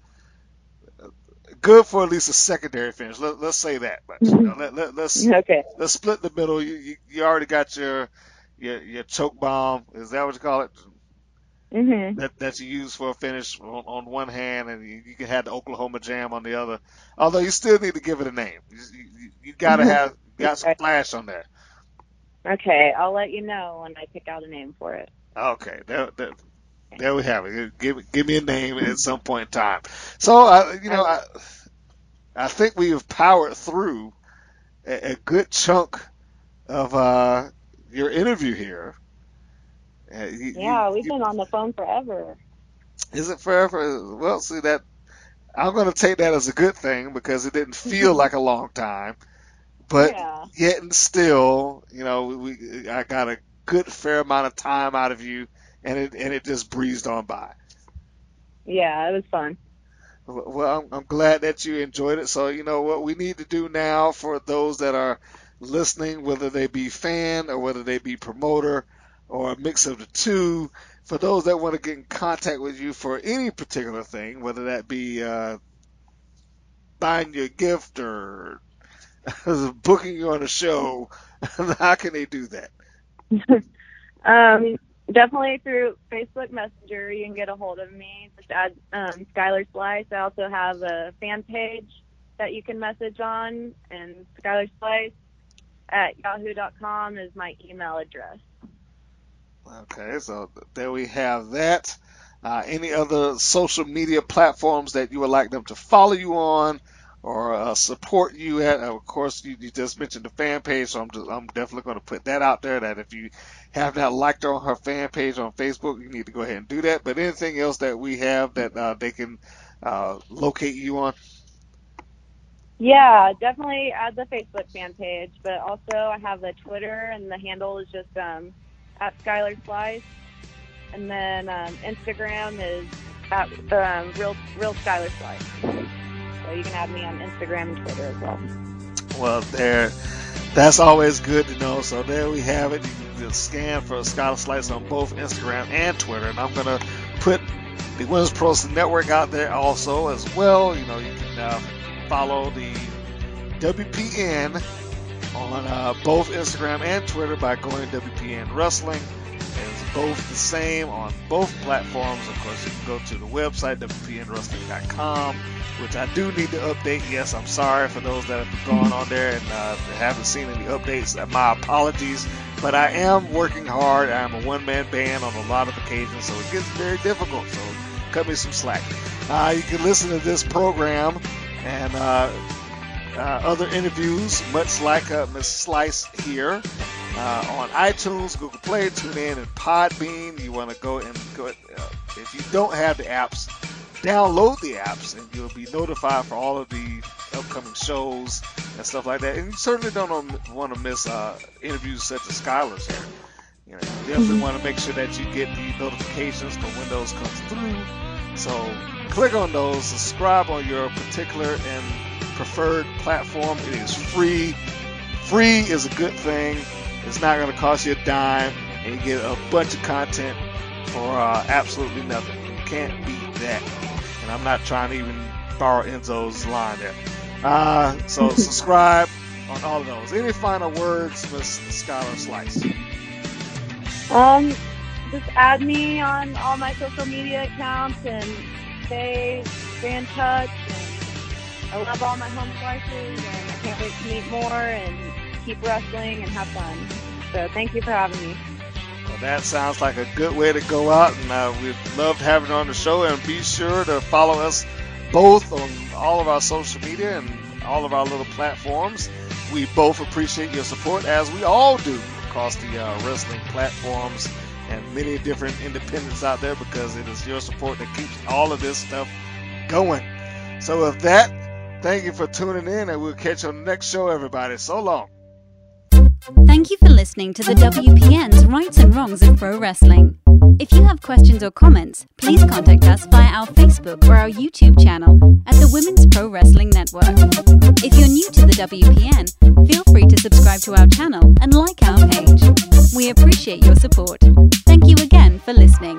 good for at least a secondary finish. Let, let's say that. But, you know, let, let, let's Okay. let's split the middle. You, you you already got your your your choke bomb. Is that what you call it? Mhm. that that you use for a finish on, on one hand, and you, you can have the Oklahoma Jam on the other. Although you still need to give it a name. You, you, you gotta have got some flash on there. Okay, I'll let you know when I pick out a name for it. Okay, there we have it. Give give me a name at some point in time. So uh, you know, I I think we have powered through a, a good chunk of uh, your interview here. Uh, you- Yeah, you- we've you- been on the phone forever. Is it forever? Well, see that I'm going to take that as a good thing because it didn't feel like a long time, but <laughs> yeah. yet and still, you know, we I got a good fair amount of time out of you, and it and it just breezed on by. Yeah, it was fun. Well, I'm, I'm glad that you enjoyed it. So you know what we need to do now for those that are listening, whether they be fan or whether they be promoter or a mix of the two. For those that want to get in contact with you for any particular thing, whether that be uh, buying you a gift or <laughs> booking you on a show, <laughs> how can they do that? <laughs> Um, definitely through Facebook Messenger, you can get a hold of me. Just add um, Skylar Slice. I also have a fan page that you can message on, and Skylar Slice at yahoo.com is my email address. Okay, so there we have that. Uh, any other social media platforms that you would like them to follow you on or uh, support you at? Of course, you, you just mentioned the fan page, so I'm just, I'm definitely going to put that out there. That if you have not liked her on her fan page on Facebook, you need to go ahead and do that. But anything else that we have that uh, they can uh, locate you on? Yeah, definitely add the Facebook fan page, but also I have the Twitter, and the handle is just um, at Skylar Slice, and then um, Instagram is at um, real real Skylar Slice. So you can add me on Instagram and Twitter as well. Well, there, that's always good to know. So there we have it. You can scan for Skylar Slice on both Instagram and Twitter. And I'm gonna put the Women's Pro Wrestling Network out there also as well. You know, you can uh, follow the WPN on uh, both Instagram and Twitter by going to WPN Wrestling. Both the same on both platforms. Of course, you can go to the website, WPNWrestling.com, which I do need to update. Yes, I'm sorry for those that have gone on there and uh, haven't seen any updates. Uh, My apologies. But I am working hard. I'm a one man band on a lot of occasions, so it gets very difficult. So cut me some slack. Uh, you can listen to this program and uh, uh, other interviews, much like uh, Miss Slice here, uh, on iTunes, Google Play, TuneIn, and Podbean. You want to go and go. Uh, if you don't have the apps, download the apps, and you'll be notified for all of the upcoming shows and stuff like that. And you certainly don't want to miss uh, interviews such as Skylar's here. You know, you definitely want to make sure that you get the notifications for when those comes through. So click on those, subscribe on your particular and preferred platform. It is free. Free is a good thing. It's not going to cost you a dime, and you get a bunch of content for uh, absolutely nothing. You can't beat that. And I'm not trying to even borrow Enzo's line there. Uh, so <laughs> subscribe on all of those. Any final words, Miss Skylar Slice? Um, just add me on all my social media accounts and stay stay in touch. And I love all my home slices, and I can't wait to meet more and keep wrestling and have fun. So thank you for having me. Well, that sounds like a good way to go out, and uh, we've loved having you on the show. And be sure to follow us both on all of our social media and all of our little platforms. We both appreciate your support, as we all do, across the uh, wrestling platforms and many different independents out there, because it is your support that keeps all of this stuff going. So, with that, thank you for tuning in, and we'll catch you on the next show, everybody. So long. Thank you for listening to the WPN's Rights and Wrongs of Pro Wrestling. If you have questions or comments, please contact us via our Facebook or our YouTube channel at the Women's Pro Wrestling Network. If you're new to the WPN, feel free to subscribe to our channel and like our page. We appreciate your support. Thank you again for listening.